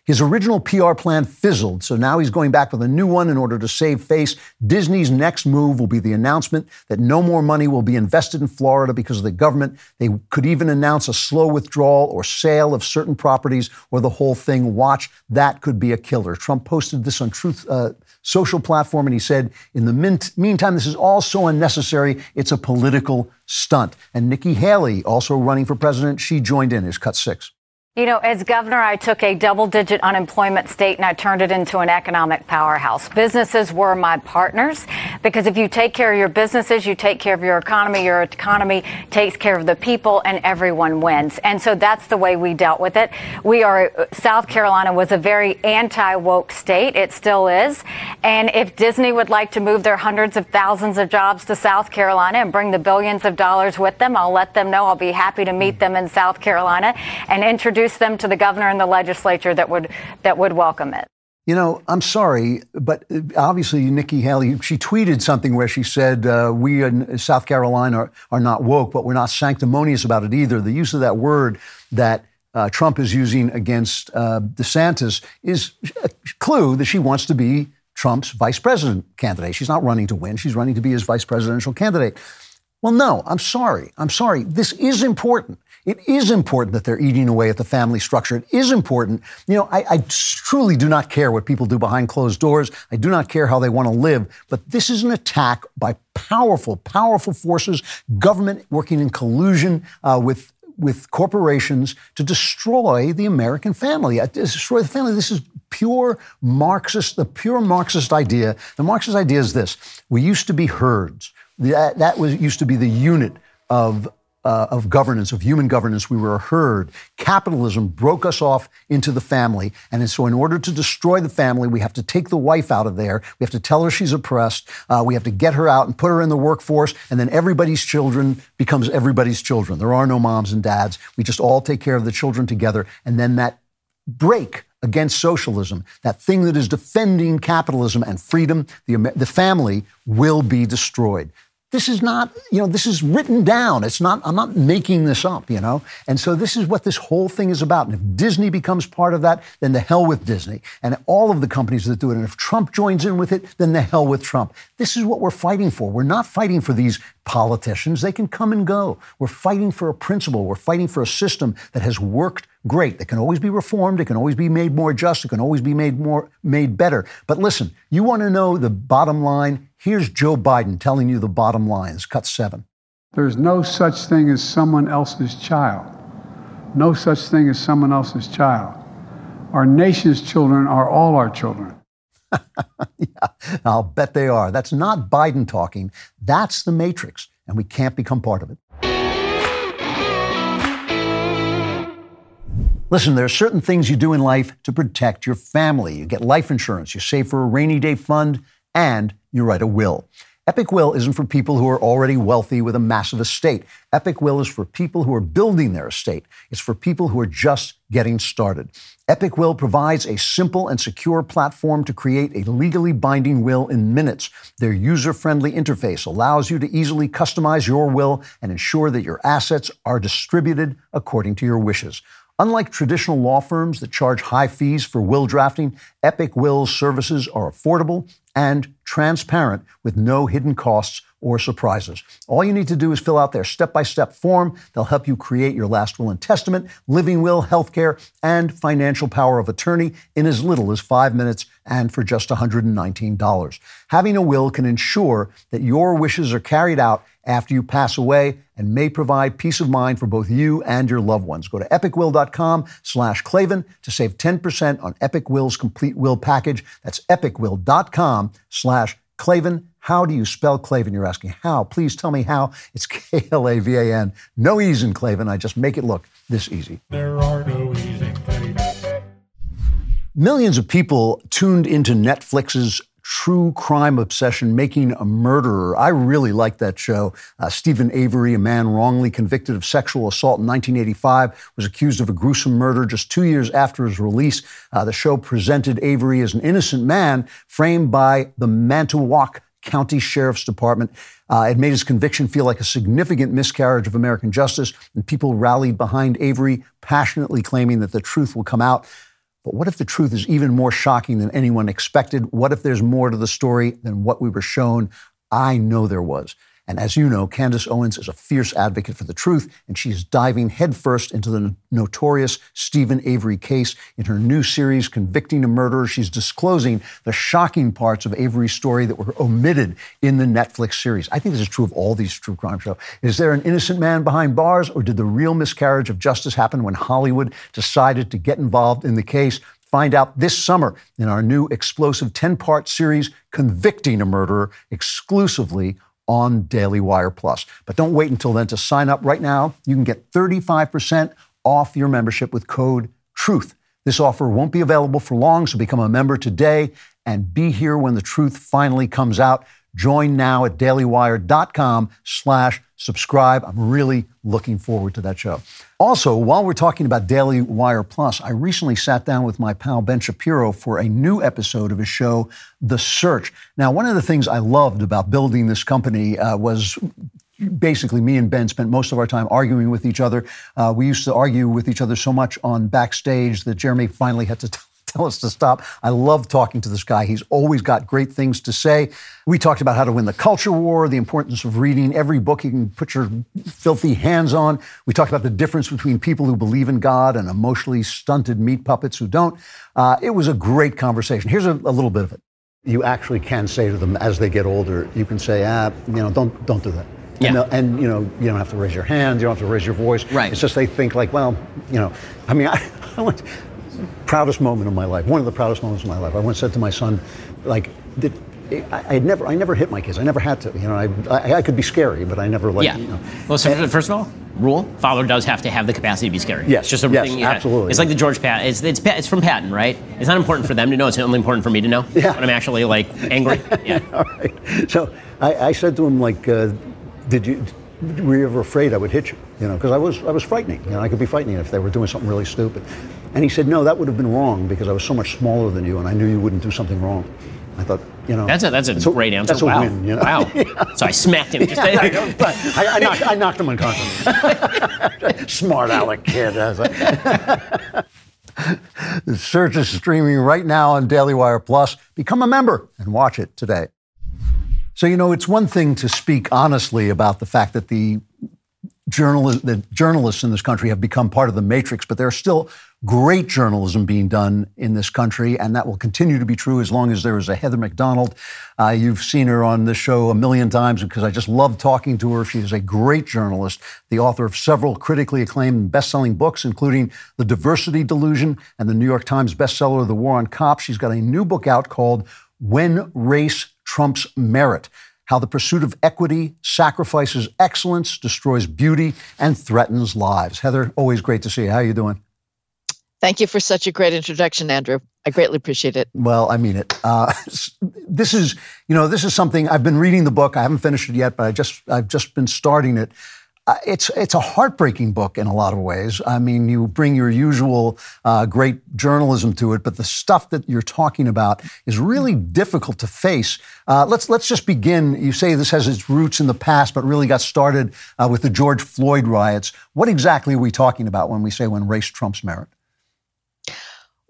His original PR plan fizzled, so now he's going back with a new one in order to save face. Disney's next move will be the announcement that no more money will be invested in Florida because of the government. They could even announce a slow withdrawal or sale of certain properties or the whole thing. Watch, that could be a killer. Trump posted this on Truth uh, social platform and he said, in the min- meantime, this is all so unnecessary. It's a political stunt. And Nikki Haley, also running for president, she joined in. Is cut six. You know, as governor, I took a double digit unemployment state and I turned it into an economic powerhouse. Businesses were my partners because if you take care of your businesses, you take care of your economy, your economy takes care of the people and everyone wins. And so that's the way we dealt with it. We are, South Carolina was a very anti woke state. It still is. And if Disney would like to move their hundreds of thousands of jobs to South Carolina and bring the billions of dollars with them, I'll let them know. I'll be happy to meet them in South Carolina and introduce introduce them to the governor and the legislature that would that would welcome it. You know, I'm sorry, but obviously Nikki Haley, she tweeted something where she said, uh, we in South Carolina are, are, not woke, but we're not sanctimonious about it either. The use of that word that uh, Trump is using against uh, DeSantis is a clue that she wants to be Trump's vice president candidate. She's not running to win, she's running to be his vice presidential candidate. Well, no, I'm sorry. I'm sorry. This is important. It is important that they're eating away at the family structure. It is important. You know, I, I, truly do not care what people do behind closed doors. I do not care how they want to live. But this is an attack by powerful, powerful forces, government working in collusion uh, with with corporations to destroy the American family, uh, destroy the family. This is pure Marxist, the pure Marxist idea. The Marxist idea is this: we used to be herds. That, that was used to be the unit of uh, of governance, of human governance. We were a herd. Capitalism broke us off into the family. And so, in order to destroy the family, we have to take the wife out of there. We have to tell her she's oppressed. Uh, we have to get her out and put her in the workforce. And then everybody's children becomes everybody's children. There are no moms and dads. We just all take care of the children together. And then that break against socialism, that thing that is defending capitalism and freedom, the, the family, will be destroyed. This is not, you know, this is written down. It's not, I'm not making this up, you know? And so this is what this whole thing is about. And if Disney becomes part of that, then the hell with Disney and all of the companies that do it. And if Trump joins in with it, then the hell with Trump. This is what we're fighting for. We're not fighting for these politicians. They can come and go. We're fighting for a principle. We're fighting for a system that has worked great. It can always be reformed. It can always be made more just. It can always be made more, made better. But listen, you want to know the bottom line? Here's Joe Biden telling you the bottom line. It's cut seven. There's no such thing as someone else's child. No such thing as someone else's child. Our nation's children are all our children. [LAUGHS] yeah, I'll bet they are. That's not Biden talking. That's the Matrix, and we can't become part of it. Listen, there are certain things you do in life to protect your family. You get life insurance, you save for a rainy day fund, and you write a will. Epic Will isn't for people who are already wealthy with a massive estate. Epic Will is for people who are building their estate. It's for people who are just getting started. Epic Will provides a simple and secure platform to create a legally binding will in minutes. Their user friendly interface allows you to easily customize your will and ensure that your assets are distributed according to your wishes. Unlike traditional law firms that charge high fees for will drafting, Epic Will's services are affordable and transparent with no hidden costs or surprises. All you need to do is fill out their step by step form. They'll help you create your last will and testament, living will, healthcare, and financial power of attorney in as little as five minutes and for just $119. Having a will can ensure that your wishes are carried out after you pass away and may provide peace of mind for both you and your loved ones. Go to epicwill.com slash Klavan to save 10% on Epic Will's complete will package. That's epicwill.com slash Klavan. How do you spell Klavan? You're asking how. Please tell me how. It's [LAUGHS] K L A V A N. No E's in Klavan. I just make it look this easy. There are no E's in Klavan. Millions of people tuned into Netflix's true crime obsession, Making a Murderer. I really like that show. Uh, Steven Avery, a man wrongly convicted of sexual assault in 1985, was accused of a gruesome murder just two years after his release. Uh, the show presented Avery as an innocent man framed by the Manitowoc County Sheriff's Department. Uh, it made his conviction feel like a significant miscarriage of American justice, and people rallied behind Avery, passionately claiming that the truth will come out. But what if the truth is even more shocking than anyone expected? What if there's more to the story than what we were shown? I know there was. And as you know, Candace Owens is a fierce advocate for the truth, and she's diving headfirst into the notorious Steven Avery case. In her new series, Convicting a Murderer, she's disclosing the shocking parts of Avery's story that were omitted in the Netflix series. I think this is true of all these true crime shows. Is there an innocent man behind bars, or did the real miscarriage of justice happen when Hollywood decided to get involved in the case? Find out this summer in our new explosive 10 part series, Convicting a Murderer, exclusively on Daily Wire Plus. But don't wait until then to sign up right now. You can get 35% off your membership with code TRUTH. This offer won't be available for long, so become a member today and be here when the truth finally comes out. Join now at dailywire.com slash subscribe. I'm really looking forward to that show. Also, while we're talking about Daily Wire Plus, I recently sat down with my pal Ben Shapiro for a new episode of his show, The Search. Now, one of the things I loved about building this company uh, was basically me and Ben spent most of our time arguing with each other. Uh, we used to argue with each other so much on backstage that Jeremy finally had to [LAUGHS] t- tell us to stop. I love talking to this guy. He's always got great things to say. We talked about how to win the culture war, the importance of reading every book you can put your filthy hands on. We talked about the difference between people who believe in God and emotionally stunted meat puppets who don't. Uh, it was a great conversation. Here's a, a little bit of it. You actually can say to them as they get older, you can say, ah, you know, don't don't do that. Yeah. And, and you know, you don't have to raise your hand, you don't have to raise your voice. Right. It's just they think like, well, you know, I mean, [LAUGHS] I, I went, proudest moment of my life, one of the proudest moments of my life. I once said to my son, like, did, I, I had never, I never hit my kids. I never had to. You know, I, I, I could be scary, but I never like, yeah. you know. Well, so first of all, rule: father does have to have the capacity to be scary. Yes, It's just a yes, thing. you have- absolutely. It's like the George Pat. It's it's it's from Patton, right? It's not important for them to know. It's only important for me to know. Yeah. When I'm actually like angry. [LAUGHS] Yeah. All right. So I, I said to him, like, uh, did you, were you ever afraid I would hit you? You know, because I was, I was frightening. You know, I could be frightening if they were doing something really stupid. And he said, no, that would have been wrong because I was so much smaller than you and I knew you wouldn't do something wrong. I thought, you know. That's a that's a that's great answer. That's a wow. win, you know? Wow. [LAUGHS] So I smacked him. Just Yeah, I, know, but I, I, knocked, I knocked him unconscious. [LAUGHS] Smart aleck kid. I was [LAUGHS] the search is streaming right now on Daily Wire Plus. Become a member and watch it today. So, you know, it's one thing to speak honestly about the fact that the the journalists in this country have become part of the matrix, but there are still great journalism being done in this country, and that will continue to be true as long as there is a Heather Mac Donald. Uh, you've seen her on this show a million times because I just love talking to her. She is a great journalist, the author of several critically acclaimed best-selling books, including The Diversity Delusion and the New York Times bestseller The War on Cops. She's got a new book out called When Race Trumps Merit how the pursuit of equity sacrifices excellence, destroys beauty, and threatens lives. Heather, always great to see you. How are you doing? Thank you for such a great introduction, Andrew. I greatly appreciate it. Well, I mean it. Uh, [LAUGHS] this is, you know, this is something I've been reading the book. I haven't finished it yet, but I just, I've just been starting it. Uh, it's it's a heartbreaking book in a lot of ways. I mean, you bring your usual uh, great journalism to it, but the stuff that you're talking about is really difficult to face. Uh, let's let's just begin. You say this has its roots in the past, but really got started uh, with the George Floyd riots. What exactly are we talking about when we say when race trumps merit?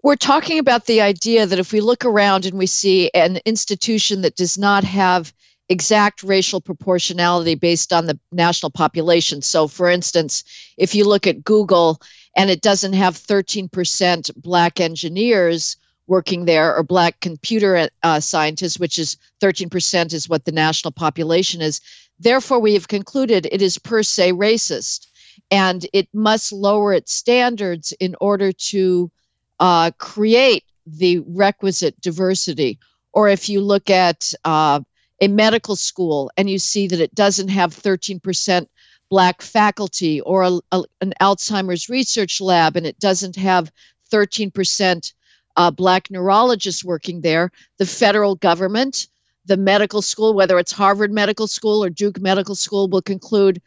We're talking about the idea that if we look around and we see an institution that does not have exact racial proportionality based on the national population. So, for instance, if you look at Google and it doesn't have 13% black engineers working there or black computer uh, scientists, which is 13% is what the national population is. Therefore, we have concluded it is per se racist and it must lower its standards in order to uh, create the requisite diversity. Or if you look at uh, a medical school and you see that it doesn't have 13% black faculty or a, a, an Alzheimer's research lab and it doesn't have 13% uh, black neurologists working there, the federal government, the medical school, whether it's Harvard Medical School or Duke Medical School, will conclude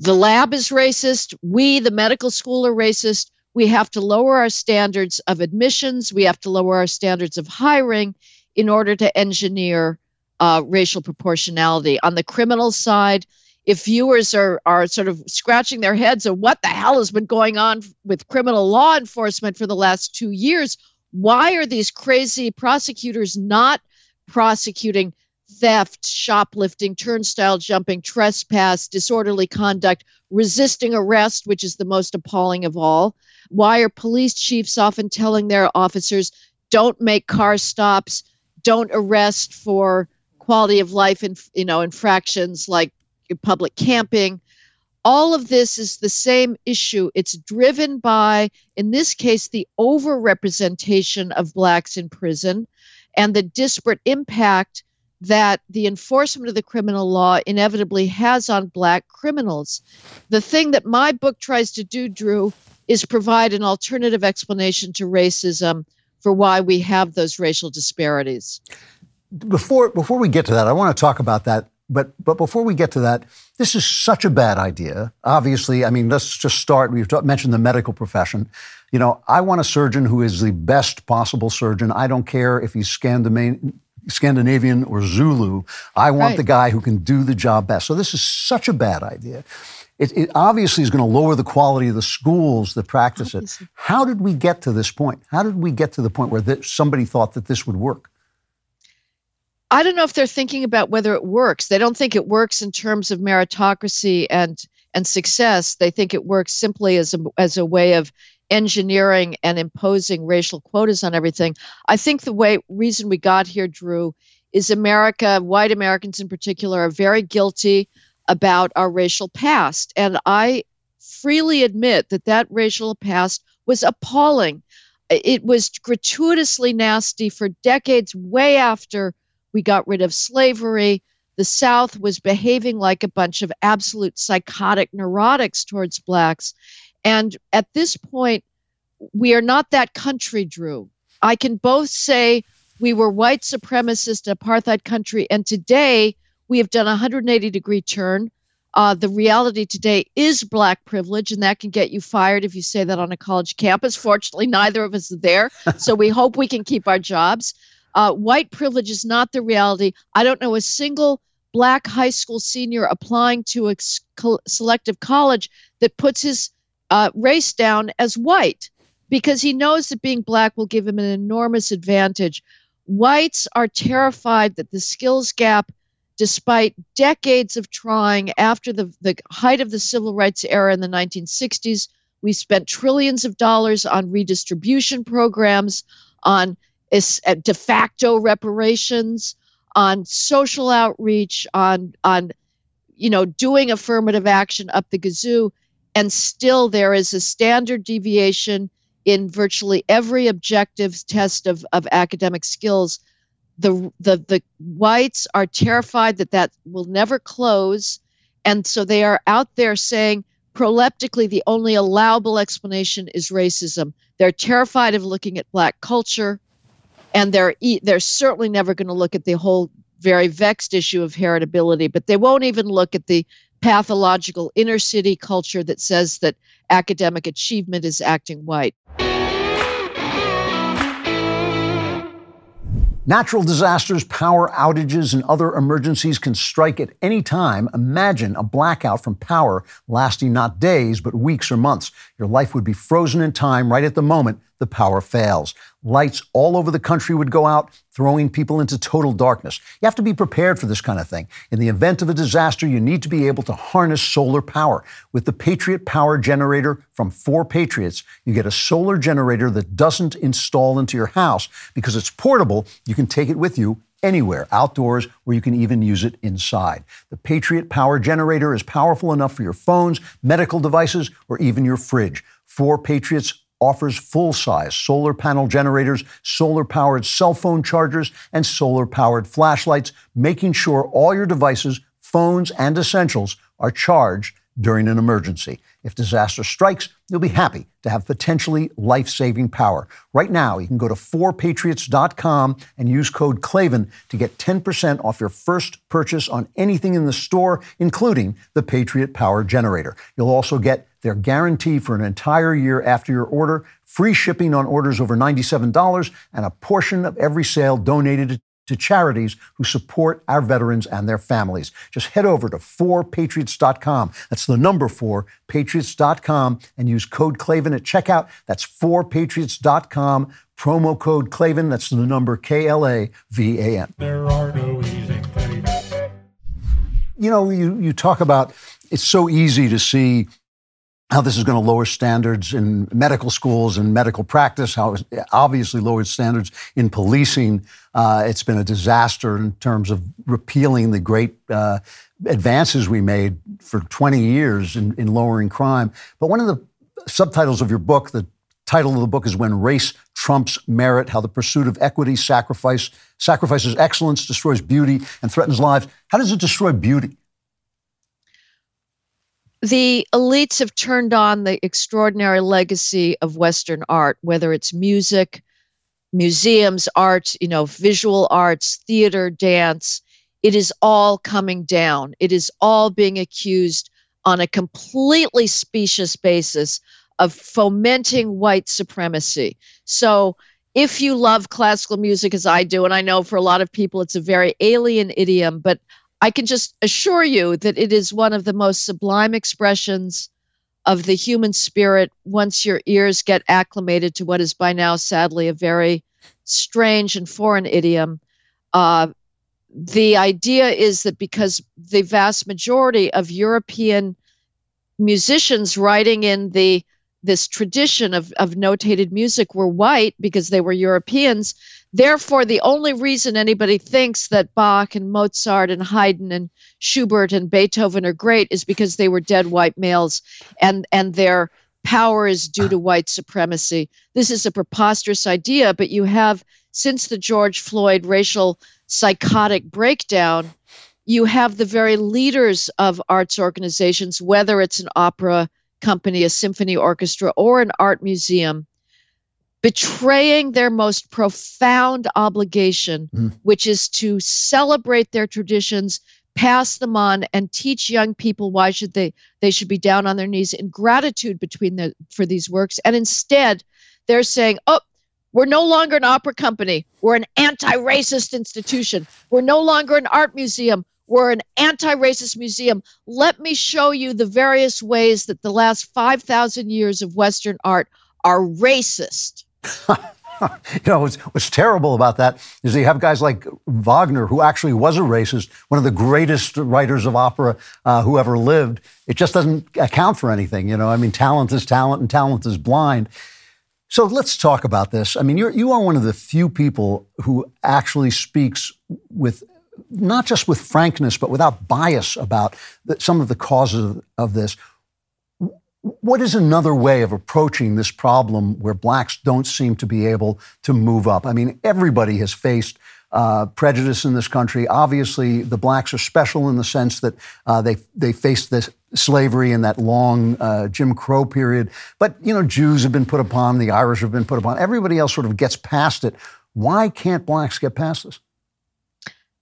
the lab is racist. We, the medical school, are racist. We have to lower our standards of admissions. We have to lower our standards of hiring in order to engineer uh, racial proportionality. On the criminal side, if viewers are, are sort of scratching their heads of what the hell has been going on with criminal law enforcement for the last two years, why are these crazy prosecutors not prosecuting theft, shoplifting, turnstile jumping, trespass, disorderly conduct, resisting arrest, which is the most appalling of all? Why are police chiefs often telling their officers, don't make car stops, don't arrest for quality of life and you know infractions like public camping. All of this is the same issue. It's driven by in this case the overrepresentation of blacks in prison and the disparate impact that the enforcement of the criminal law inevitably has on black criminals. The thing that my book tries to do drew is provide an alternative explanation to racism for why we have those racial disparities before before we get to that, I want to talk about that. But but before we get to that, this is such a bad idea. Obviously, I mean, let's just start. We've mentioned the medical profession. You know, I want a surgeon who is the best possible surgeon. I don't care if he's Scandinavian or Zulu. I want right. the guy who can do the job best. So this is such a bad idea. It, it obviously is going to lower the quality of the schools that practice it. How did we get to this point? How did we get to the point where th- somebody thought that this would work? I don't know if they're thinking about whether it works. They don't think it works in terms of meritocracy and and success. They think it works simply as a as a way of engineering and imposing racial quotas on everything. I think the way reason we got here, Drew, is America, white Americans in particular, are very guilty about our racial past, and I freely admit that that racial past was appalling. It was gratuitously nasty for decades, way after we got rid of slavery. The South was behaving like a bunch of absolute psychotic neurotics towards blacks. And at this point, we are not that country, Drew. I can both say we were white supremacist apartheid country, and today we have done a 180 degree turn. Uh, the reality today is black privilege, and that can get you fired if you say that on a college campus. Fortunately, neither of us are there, [LAUGHS] so we hope we can keep our jobs. Uh, white privilege is not the reality. I don't know a single black high school senior applying to a selective college that puts his uh, race down as white because he knows that being black will give him an enormous advantage. Whites are terrified that the skills gap despite decades of trying after the, the height of the civil rights era in the 1960s. We spent trillions of dollars on redistribution programs, on uh, de facto reparations, on social outreach, on on you know doing affirmative action up the gazoo, and still there is a standard deviation in virtually every objective test of, of academic skills. The the the whites are terrified that that will never close and so they are out there saying proleptically the only allowable explanation is racism. They're terrified of looking at black culture and they're they're certainly never going to look at the whole very vexed issue of heritability but they won't even look at the pathological inner city culture that says that academic achievement is acting white Natural disasters, power outages, and other emergencies can strike at any time. Imagine a blackout from power lasting not days, but weeks or months. Your life would be frozen in time right at the moment the power fails. Lights all over the country would go out, throwing people into total darkness. You have to be prepared for this kind of thing. In the event of a disaster, you need to be able to harness solar power. With the Patriot Power Generator from 4Patriots, you get a solar generator that doesn't install into your house because it's portable. You can take it with you anywhere, outdoors, or you can even use it inside. The Patriot Power Generator is powerful enough for your phones, medical devices, or even your fridge. 4Patriots offers full size solar panel generators, solar powered cell phone chargers, and solar powered flashlights, making sure all your devices, phones, and essentials are charged during an emergency. If disaster strikes, you'll be happy to have potentially life saving power. Right now, you can go to 4patriots.com and use code KLAVAN to get 10% off your first purchase on anything in the store, including the Patriot Power Generator. You'll also get their guarantee for an entire year after your order, free shipping on orders over $97, and a portion of every sale donated to charities who support our veterans and their families. Just head over to 4patriots.com. That's the number 4, patriots.com, and use code Klavan at checkout. That's 4patriots.com, promo code Klavan. That's the number K L A V A N. There are no easy things. You know, you, you talk about it's so easy to see how this is going to lower standards in medical schools and medical practice, how it's obviously lowered standards in policing. Uh, it's been a disaster in terms of repealing the great uh, advances we made for 20 years in, in lowering crime. But one of the subtitles of your book, the title of the book is When Race Trumps Merit How the Pursuit of Equity sacrifice, Sacrifices Excellence, Destroys Beauty, and Threatens Lives. How does it destroy beauty? The elites have turned on the extraordinary legacy of Western art, whether it's music, museums, art, you know, visual arts, theater, dance. It is all coming down. It is all being accused on a completely specious basis of fomenting white supremacy. So, if you love classical music as I do, and I know for a lot of people it's a very alien idiom, but I can just assure you that it is one of the most sublime expressions of the human spirit once your ears get acclimated to what is by now, sadly, a very strange and foreign idiom. Uh, the idea is that because the vast majority of European musicians writing in the this tradition of, of notated music were white because they were Europeans, Therefore, the only reason anybody thinks that Bach and Mozart and Haydn and Schubert and Beethoven are great is because they were dead white males and, and their power is due to white supremacy. This is a preposterous idea, but you have, since the George Floyd racial psychotic breakdown, you have the very leaders of arts organizations, whether it's an opera company, a symphony orchestra, or an art museum betraying their most profound obligation, mm. which is to celebrate their traditions, pass them on, and teach young people why should they they should be down on their knees in gratitude between the for these works. And instead, they're saying, "Oh, we're no longer an opera company. We're an anti-racist institution. We're no longer an art museum. We're an anti racist museum. Let me show you the various ways that the last 5,000 years of Western art are racist. [LAUGHS] you know, what's, what's terrible about that is you have guys like Wagner, who actually was a racist, one of the greatest writers of opera uh, who ever lived. It just doesn't account for anything. You know, I mean, talent is talent and talent is blind. So let's talk about this. I mean, you're, you are one of the few people who actually speaks with not just with frankness, but without bias about the, some of the causes of, of this. What is another way of approaching this problem where blacks don't seem to be able to move up? I mean, everybody has faced uh, prejudice in this country. Obviously, the blacks are special in the sense that uh, they they faced this slavery in that long uh, Jim Crow period. But you know, Jews have been put upon, the Irish have been put upon. Everybody else sort of gets past it. Why can't blacks get past this?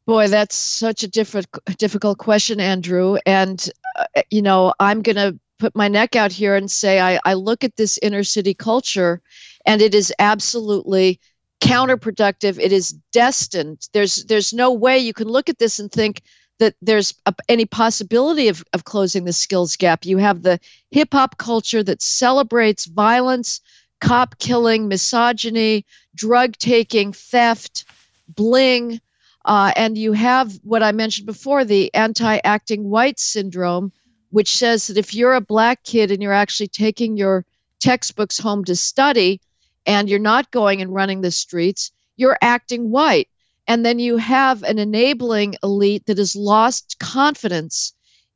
Boy, that's such a different, difficult question, Andrew. And uh, you know, I'm going to put my neck out here and say I, I look at this inner city culture and it is absolutely counterproductive. It is destined. There's there's no way you can look at this and think that there's a, any possibility of, of closing the skills gap. You have the hip hop culture that celebrates violence cop killing misogyny drug taking theft bling uh, and you have what i mentioned before the anti-acting white syndrome which says that if you're a black kid and you're actually taking your textbooks home to study and you're not going and running the streets, you're acting white. And then you have an enabling elite that has lost confidence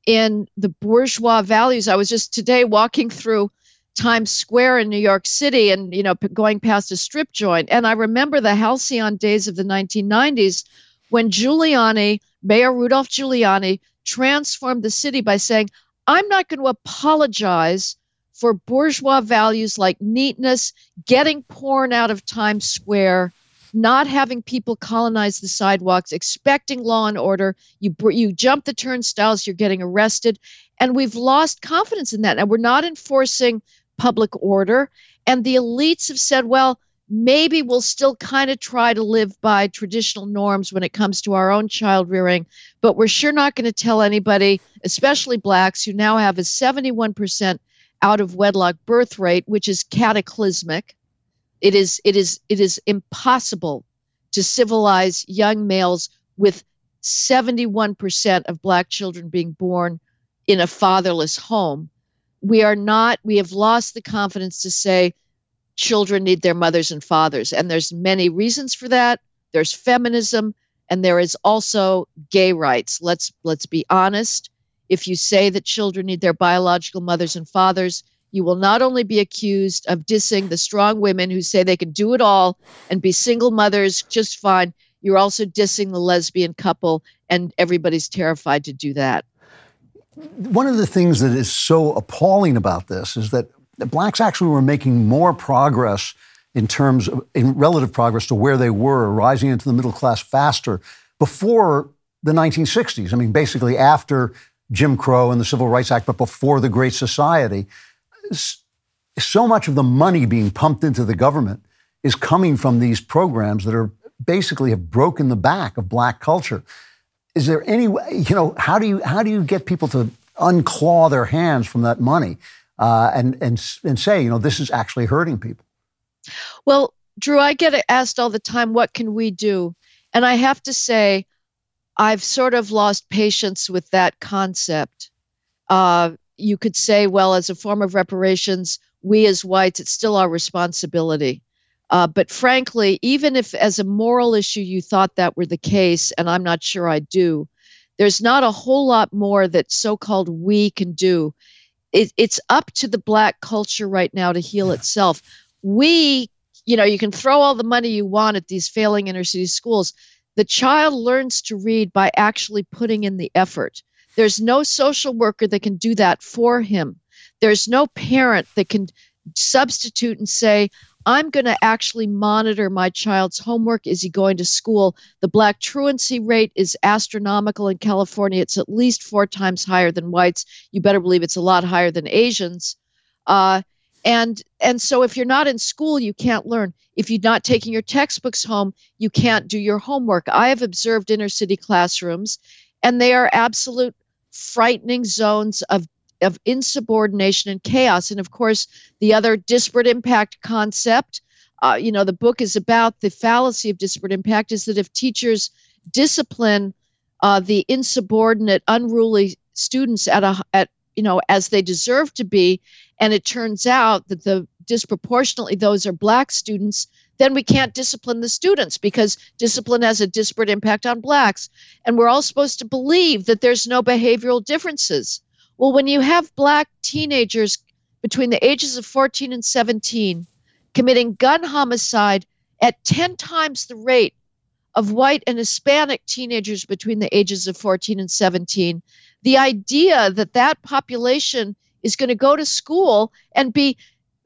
in the bourgeois values. I was just today walking through Times Square in New York City and you know going past a strip joint and I remember the halcyon days of the 1990s when Giuliani, Mayor Rudolph Giuliani transformed the city by saying, I'm not going to apologize for bourgeois values like neatness, getting porn out of Times Square, not having people colonize the sidewalks, expecting law and order. You you jump the turnstiles, you're getting arrested, and we've lost confidence in that. And we're not enforcing public order. And the elites have said, well, maybe we'll still kind of try to live by traditional norms when it comes to our own child rearing, but we're sure not going to tell anybody, especially blacks who now have a 71% out of wedlock birth rate, which is cataclysmic. It is it is it is impossible to civilize young males with 71% of black children being born in a fatherless home. We are not we have lost the confidence to say children need their mothers and fathers. And there's many reasons for that. There's feminism and there is also gay rights. Let's let's be honest. If you say that children need their biological mothers and fathers you will not only be accused of dissing the strong women who say they can do it all and be single mothers just fine you're also dissing the lesbian couple and everybody's terrified to do that. One of the things that is so appalling about this is that blacks actually were making more progress in terms of in relative progress to where they were, rising into the middle class faster before the 1960s. I mean, basically after Jim Crow and the Civil Rights Act, but before the Great Society. So much of the money being pumped into the government is coming from these programs that are basically have broken the back of black culture. Is there any way, you know, how do you how do you get people to unclaw their hands from that money? Uh, and and and say, you know, this is actually hurting people. Well, Drew, I get asked all the time, what can we do? And I have to say, I've sort of lost patience with that concept. Uh, you could say, well, as a form of reparations, we as whites, it's still our responsibility. Uh, but frankly, even if as a moral issue you thought that were the case, and I'm not sure I do, there's not a whole lot more that so called we can do it, it's up to the black culture right now to heal itself. We, you know, you can throw all the money you want at these failing inner city schools. The child learns to read by actually putting in the effort. There's no social worker that can do that for him. There's no parent that can substitute and say, I'm going to actually monitor my child's homework. Is he going to school? The black truancy rate is astronomical in California. It's at least four times higher than whites. You better believe it's a lot higher than Asians. Uh, and and so if you're not in school, you can't learn. If you're not taking your textbooks home, you can't do your homework. I have observed inner city classrooms, and they are absolute frightening zones of of insubordination and chaos. And of course, the other disparate impact concept uh, you know, the book is about the fallacy of disparate impact is that if teachers discipline uh, the insubordinate, unruly students at a at you know as they deserve to be, and it turns out that the disproportionately those are black students, then we can't discipline the students because discipline has a disparate impact on blacks, and we're all supposed to believe that there's no behavioral differences. Well, when you have black teenagers between the ages of 14 and 17 committing gun homicide at 10 times the rate of white and Hispanic teenagers between the ages of 14 and 17. The idea that that population is going to go to school and be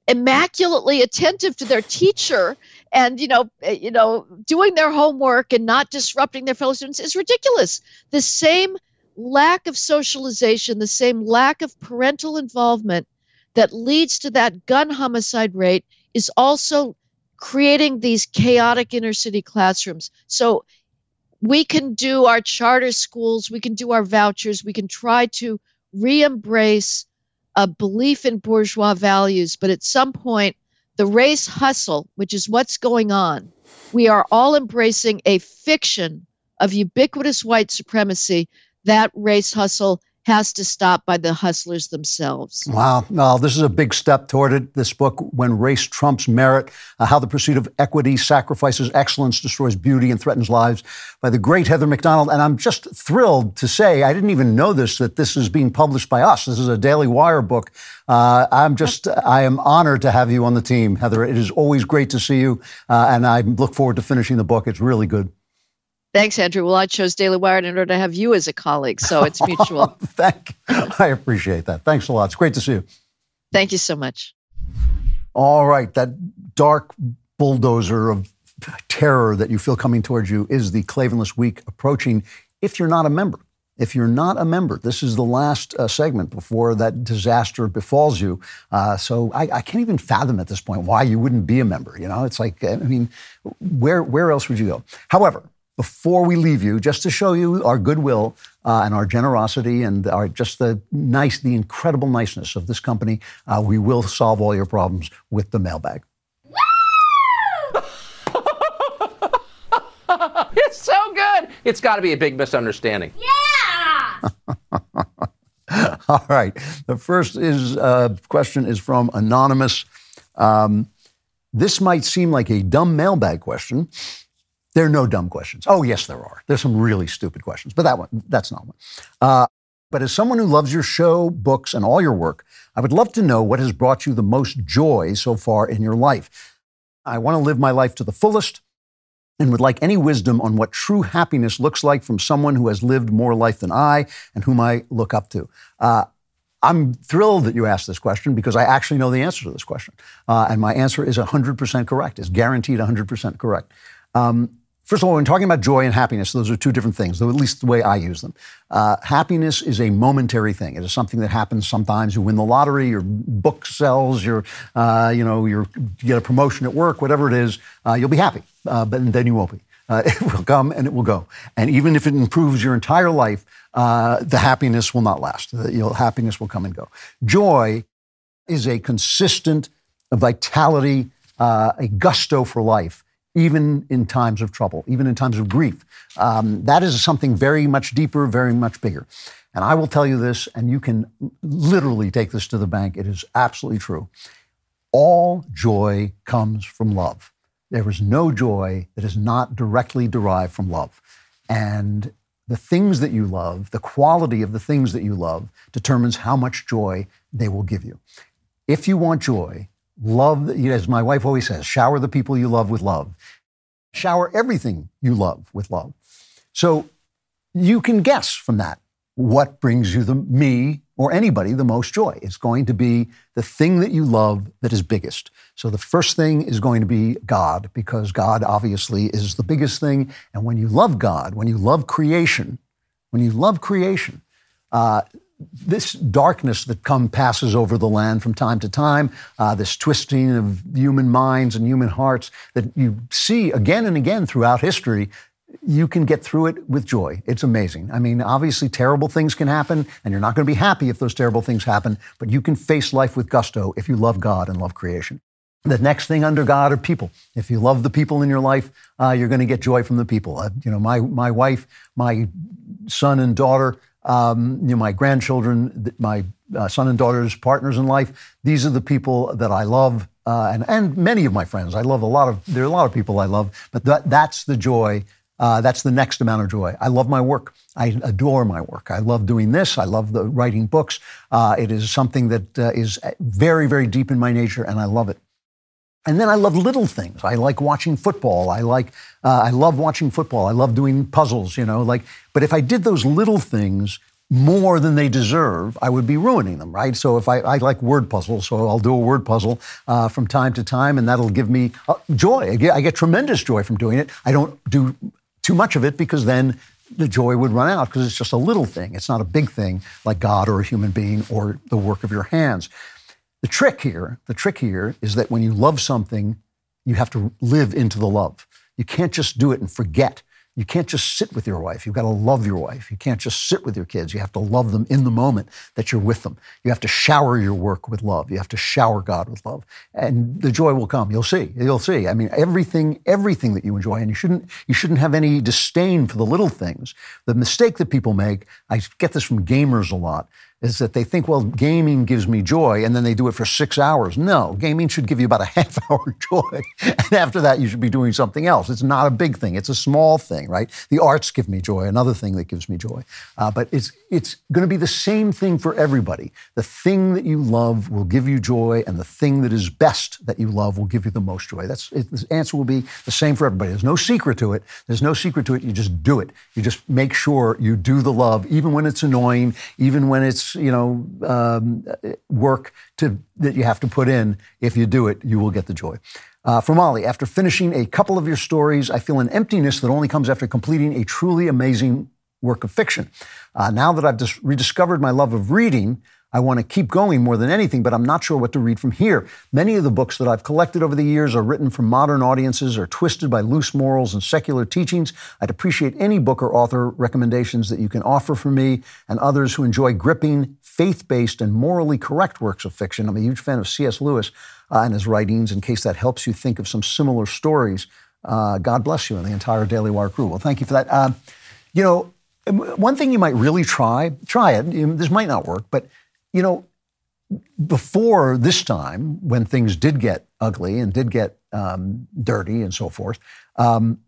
immaculately attentive to their teacher and you know eh, you know doing their homework and not disrupting their fellow students is ridiculous the same lack of socialization the same lack of parental involvement that leads to that gun homicide rate is also creating these chaotic inner city classrooms. So we can do our charter schools, we can do our vouchers, we can try to re embrace a belief in bourgeois values, but at some point, the race hustle, which is what's going on, we are all embracing a fiction of ubiquitous white supremacy. That race hustle has to stop by the hustlers themselves. Wow. Well, this is a big step toward it. This book, When Race Trumps Merit uh, How the Pursuit of Equity Sacrifices Excellence, Destroys Beauty, and Threatens Lives by the great Heather Mac Donald. And I'm just thrilled to say, I didn't even know this, that this is being published by us. This is a Daily Wire book. Uh, I'm just, I am honored to have you on the team, Heather. It is always great to see you. Uh, and I look forward to finishing the book. It's really good. Thanks, Andrew. Well, I chose Daily Wire in order to have you as a colleague, so it's [LAUGHS] mutual. Thank I appreciate that. Thanks a lot. It's great to see you. Thank you so much. All right. That dark bulldozer of terror that you feel coming towards you is the Klavanless Week approaching if you're not a member. If you're not a member, this is the last uh, segment before that disaster befalls you. Uh, so I, I, can't even fathom at this point why you wouldn't be a member. You know, it's like, I mean, where, where else would you go? However, before we leave you, just to show you our goodwill uh, and our generosity and our just the nice, the incredible niceness of this company, uh, we will solve all your problems with the mailbag. [LAUGHS] it's so good. It's got to be a big misunderstanding. [LAUGHS] Yeah. [LAUGHS] all right. The first is uh, question is from anonymous. Um, this might seem like a dumb mailbag question. There are no dumb questions. Oh, yes, there are. There's some really stupid questions, but that one, that's not one. Uh, but as someone who loves your show, books, and all your work, I would love to know what has brought you the most joy so far in your life. I want to live my life to the fullest and would like any wisdom on what true happiness looks like from someone who has lived more life than I and whom I look up to. Uh, I'm thrilled that you asked this question because I actually know the answer to this question. Uh, and my answer is 100% correct, is guaranteed 100% correct. Um, First of all, when talking about joy and happiness, those are two different things, though at least the way I use them. Uh, happiness is a momentary thing. It is something that happens sometimes. You win the lottery, your book sells, your, uh, you know, you get a promotion at work, whatever it is, uh, you'll be happy, uh, but then you won't be. Uh, [LAUGHS] it will come and it will go. And even if it improves your entire life, uh, the happiness will not last. The happiness will come and go. Joy is a consistent vitality, a gusto for life even in times of trouble, even in times of grief. Um, that is something very much deeper, very much bigger. And I will tell you this, and you can literally take this to the bank. It is absolutely true. All joy comes from love. There is no joy that is not directly derived from love. And the things that you love, the quality of the things that you love, determines how much joy they will give you. If you want joy, Love, as my wife always says, shower the people you love with love. Shower everything you love with love. So you can guess from that what brings you the me or anybody the most joy. It's going to be the thing that you love that is biggest. So the first thing is going to be God because God obviously is the biggest thing. And when you love God, when you love creation, when you love creation, uh, this darkness that come passes over the land from time to time, uh, this twisting of human minds and human hearts that you see again and again throughout history, you can get through it with joy. It's amazing. I mean, obviously, terrible things can happen, and you're not going to be happy if those terrible things happen, but you can face life with gusto if you love God and love creation. The next thing under God are people. If you love the people in your life, uh, you're going to get joy from the people. Uh, you know, my my wife, my son and daughter, um, you know, my grandchildren, my uh, son and daughter's partners in life. These are the people that I love, uh, and and many of my friends. I love a lot of. There are a lot of people I love, but that that's the joy. Uh, that's the next amount of joy. I love my work. I adore my work. I love doing this. I love the writing books. Uh, it is something that uh, is very, very deep in my nature, and I love it. And then I love little things. I like watching football. I like, uh, I love watching football. I love doing puzzles. You know, like. But if I did those little things more than they deserve, I would be ruining them, right? So if I, I like word puzzles, so I'll do a word puzzle uh, from time to time, and that'll give me uh, joy. I get, I get tremendous joy from doing it. I don't do too much of it because then the joy would run out because it's just a little thing. It's not a big thing like God or a human being or the work of your hands. The trick here, the trick here is that when you love something, you have to live into the love. You can't just do it and forget. You can't just sit with your wife. You've got to love your wife. You can't just sit with your kids. You have to love them in the moment that you're with them. You have to shower your work with love. You have to shower God with love. And the joy will come. You'll see. You'll see. I mean, everything, everything that you enjoy, and you shouldn't, you shouldn't have any disdain for the little things. The mistake that people make, I get this from gamers a lot, is that they think, well, gaming gives me joy, and then they do it for six hours. No, gaming should give you about a [LAUGHS] half hour joy. and after that, you should be doing something else. It's not a big thing, it's a small thing, right? The arts give me joy, another thing that gives me joy. Uh, but it's, it's going to be the same thing for everybody. The thing that you love will give you joy, and the thing that is best that you love will give you the most joy. That's it, the answer will be the same for everybody. There's no secret to it. There's no secret to it. You just do it. You just make sure you do the love, even when it's annoying, even when it's you know um, work to that you have to put in. If you do it, you will get the joy. Uh, from Ollie, after finishing a couple of your stories, I feel an emptiness that only comes after completing a truly amazing work of fiction. Uh, now that I've just rediscovered my love of reading, I want to keep going more than anything, but I'm not sure what to read from here. Many of the books that I've collected over the years are written for modern audiences or twisted by loose morals and secular teachings. I'd appreciate any book or author recommendations that you can offer for me and others who enjoy gripping, faith based, and morally correct works of fiction. I'm a huge fan of C.S. Lewis uh, and his writings, in case that helps you think of some similar stories. Uh, God bless you and the entire Daily Wire crew. Well, thank you for that. Uh, you know, one thing you might really try, try it. This might not work, but you know, before this time, when things did get ugly and did get um, dirty and so forth, um,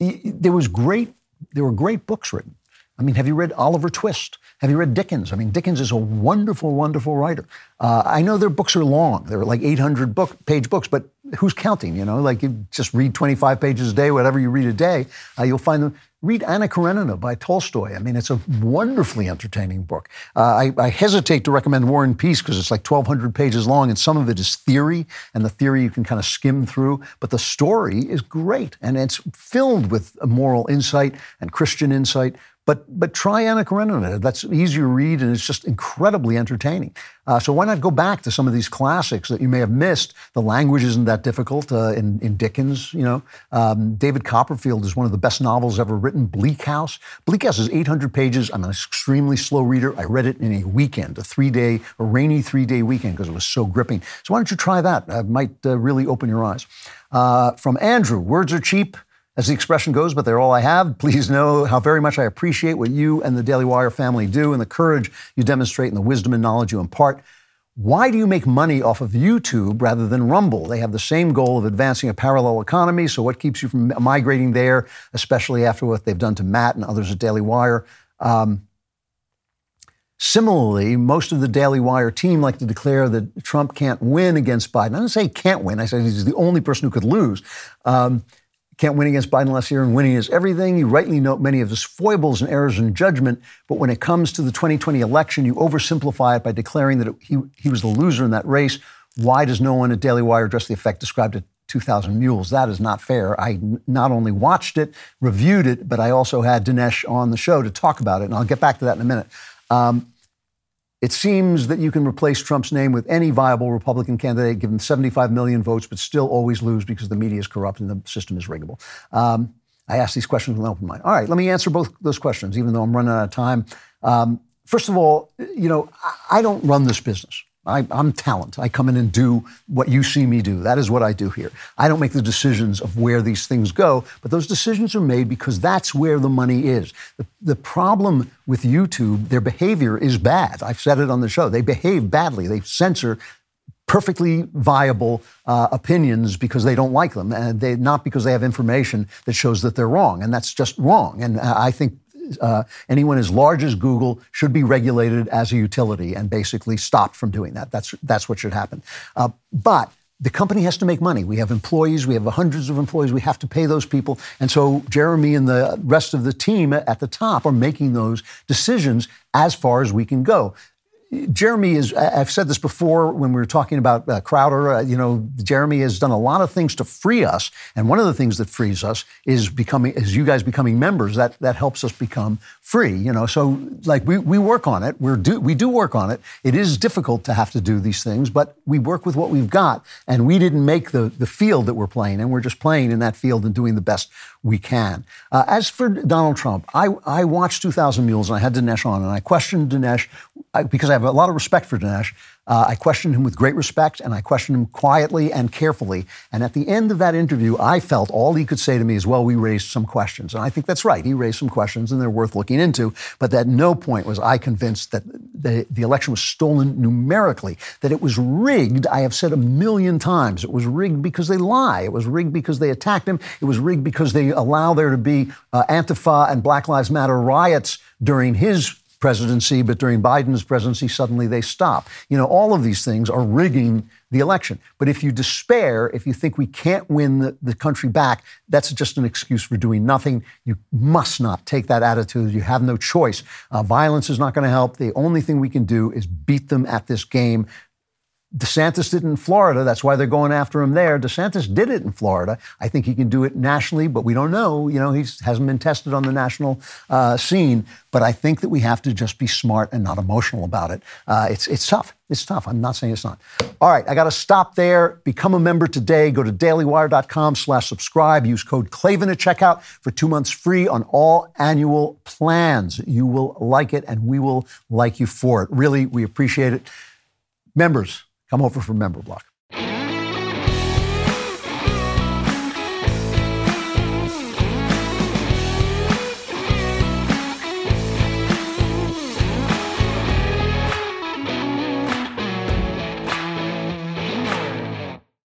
there was great. There were great books written. I mean, have you read Oliver Twist? Have you read Dickens? I mean, Dickens is a wonderful, wonderful writer. Uh, I know their books are long; they're like 800 book page books, but who's counting? You know, like you just read 25 pages a day, whatever you read a day, uh, you'll find them. Read Anna Karenina by Tolstoy. I mean, it's a wonderfully entertaining book. Uh, I, I, hesitate to recommend War and Peace because it's like 1,200 pages long, and some of it is theory, and the theory you can kind of skim through. But the story is great, and it's filled with moral insight and Christian insight. But, but try Anna Karenina. That's easy to read and it's just incredibly entertaining. Uh, so why not go back to some of these classics that you may have missed? The language isn't that difficult uh, in, in Dickens. You know, um, David Copperfield is one of the best novels ever written. Bleak House. Bleak House is 800 pages. I'm an extremely slow reader. I read it in a weekend, a three-day, a rainy three-day weekend because it was so gripping. So why don't you try that? It might uh, really open your eyes. Uh, from Andrew, words are cheap as the expression goes, but they're all I have. Please know how very much I appreciate what you and the Daily Wire family do and the courage you demonstrate and the wisdom and knowledge you impart. Why do you make money off of YouTube rather than Rumble? They have the same goal of advancing a parallel economy. So, what keeps you from migrating there, especially after what they've done to Matt and others at Daily Wire? Um, Similarly, most of the Daily Wire team like to declare that Trump can't win against Biden. I don't say he can't win. I say he's the only person who could lose. Um, can't win against Biden last year, and winning is everything. You rightly note many of his foibles and errors in judgment, but when it comes to the 2020 election, you oversimplify it by declaring that it, he, he was the loser in that race. Why does no one at Daily Wire address the effect described at 2,000 Mules? That is not fair. I not only watched it, reviewed it, but I also had Dinesh on the show to talk about it, and I'll get back to that in a minute. Um, it seems that you can replace Trump's name with any viable Republican candidate, give him 75 million votes, but still always lose because the media is corrupt and the system is riggable. Um, I ask these questions with an open mind. All right, let me answer both those questions, even though I'm running out of time. Um, first of all, you know, I don't run this business. I, am talent. I come in and do what you see me do. That is what I do here. I don't make the decisions of where these things go, but those decisions are made because that's where the money is. The, the problem with YouTube, their behavior is bad. I've said it on the show. They behave badly. They censor perfectly viable uh, opinions because they don't like them, and they not because they have information that shows that they're wrong, and that's just wrong. And uh, I think uh, anyone as large as Google should be regulated as a utility and basically stopped from doing that. That's that's what should happen. Uh, but the company has to make money. We have employees, we have hundreds of employees, we have to pay those people. And so Jeremy and the rest of the team at the top are making those decisions as far as we can go. Jeremy is, I've said this before when we were talking about uh, Crowder. Uh, you know, Jeremy has done a lot of things to free us. And one of the things that frees us is becoming, is you guys becoming members. That, that helps us become free, you know. So, like, we, we work on it. We're do, we do work on it. It is difficult to have to do these things, but we work with what we've got. And we didn't make the, the field that we're playing, and we're just playing in that field and doing the best we can. Uh, as for Donald Trump, I, I watched 2000 Mules and I had Dinesh on, and I questioned Dinesh I, because I have a lot of respect for Dinesh. Uh, I questioned him with great respect and I questioned him quietly and carefully. And at the end of that interview, I felt all he could say to me is, well, we raised some questions. And I think that's right. He raised some questions and they're worth looking into. But at no point was I convinced that the, the election was stolen numerically, that it was rigged. I have said a million times it was rigged because they lie. It was rigged because they attacked him. It was rigged because they allow there to be uh, Antifa and Black Lives Matter riots during his presidency, but during Biden's presidency, suddenly they stop. You know, all of these things are rigging the election. But if you despair, if you think we can't win the, the country back, that's just an excuse for doing nothing. You must not take that attitude. You have no choice. Uh, violence is not going to help. The only thing we can do is beat them at this game. DeSantis did it in Florida. That's why they're going after him there. DeSantis did it in Florida. I think he can do it nationally, but we don't know. You know, he hasn't been tested on the national uh, scene. But I think that we have to just be smart and not emotional about it. Uh, it's it's tough. It's tough. I'm not saying it's not. All right, I got to stop there. Become a member today. Go to dailywire.com slash subscribe. Use code Klavan at checkout for two months free on all annual plans. You will like it, and we will like you for it. Really, we appreciate it. Members Come over for Member Block.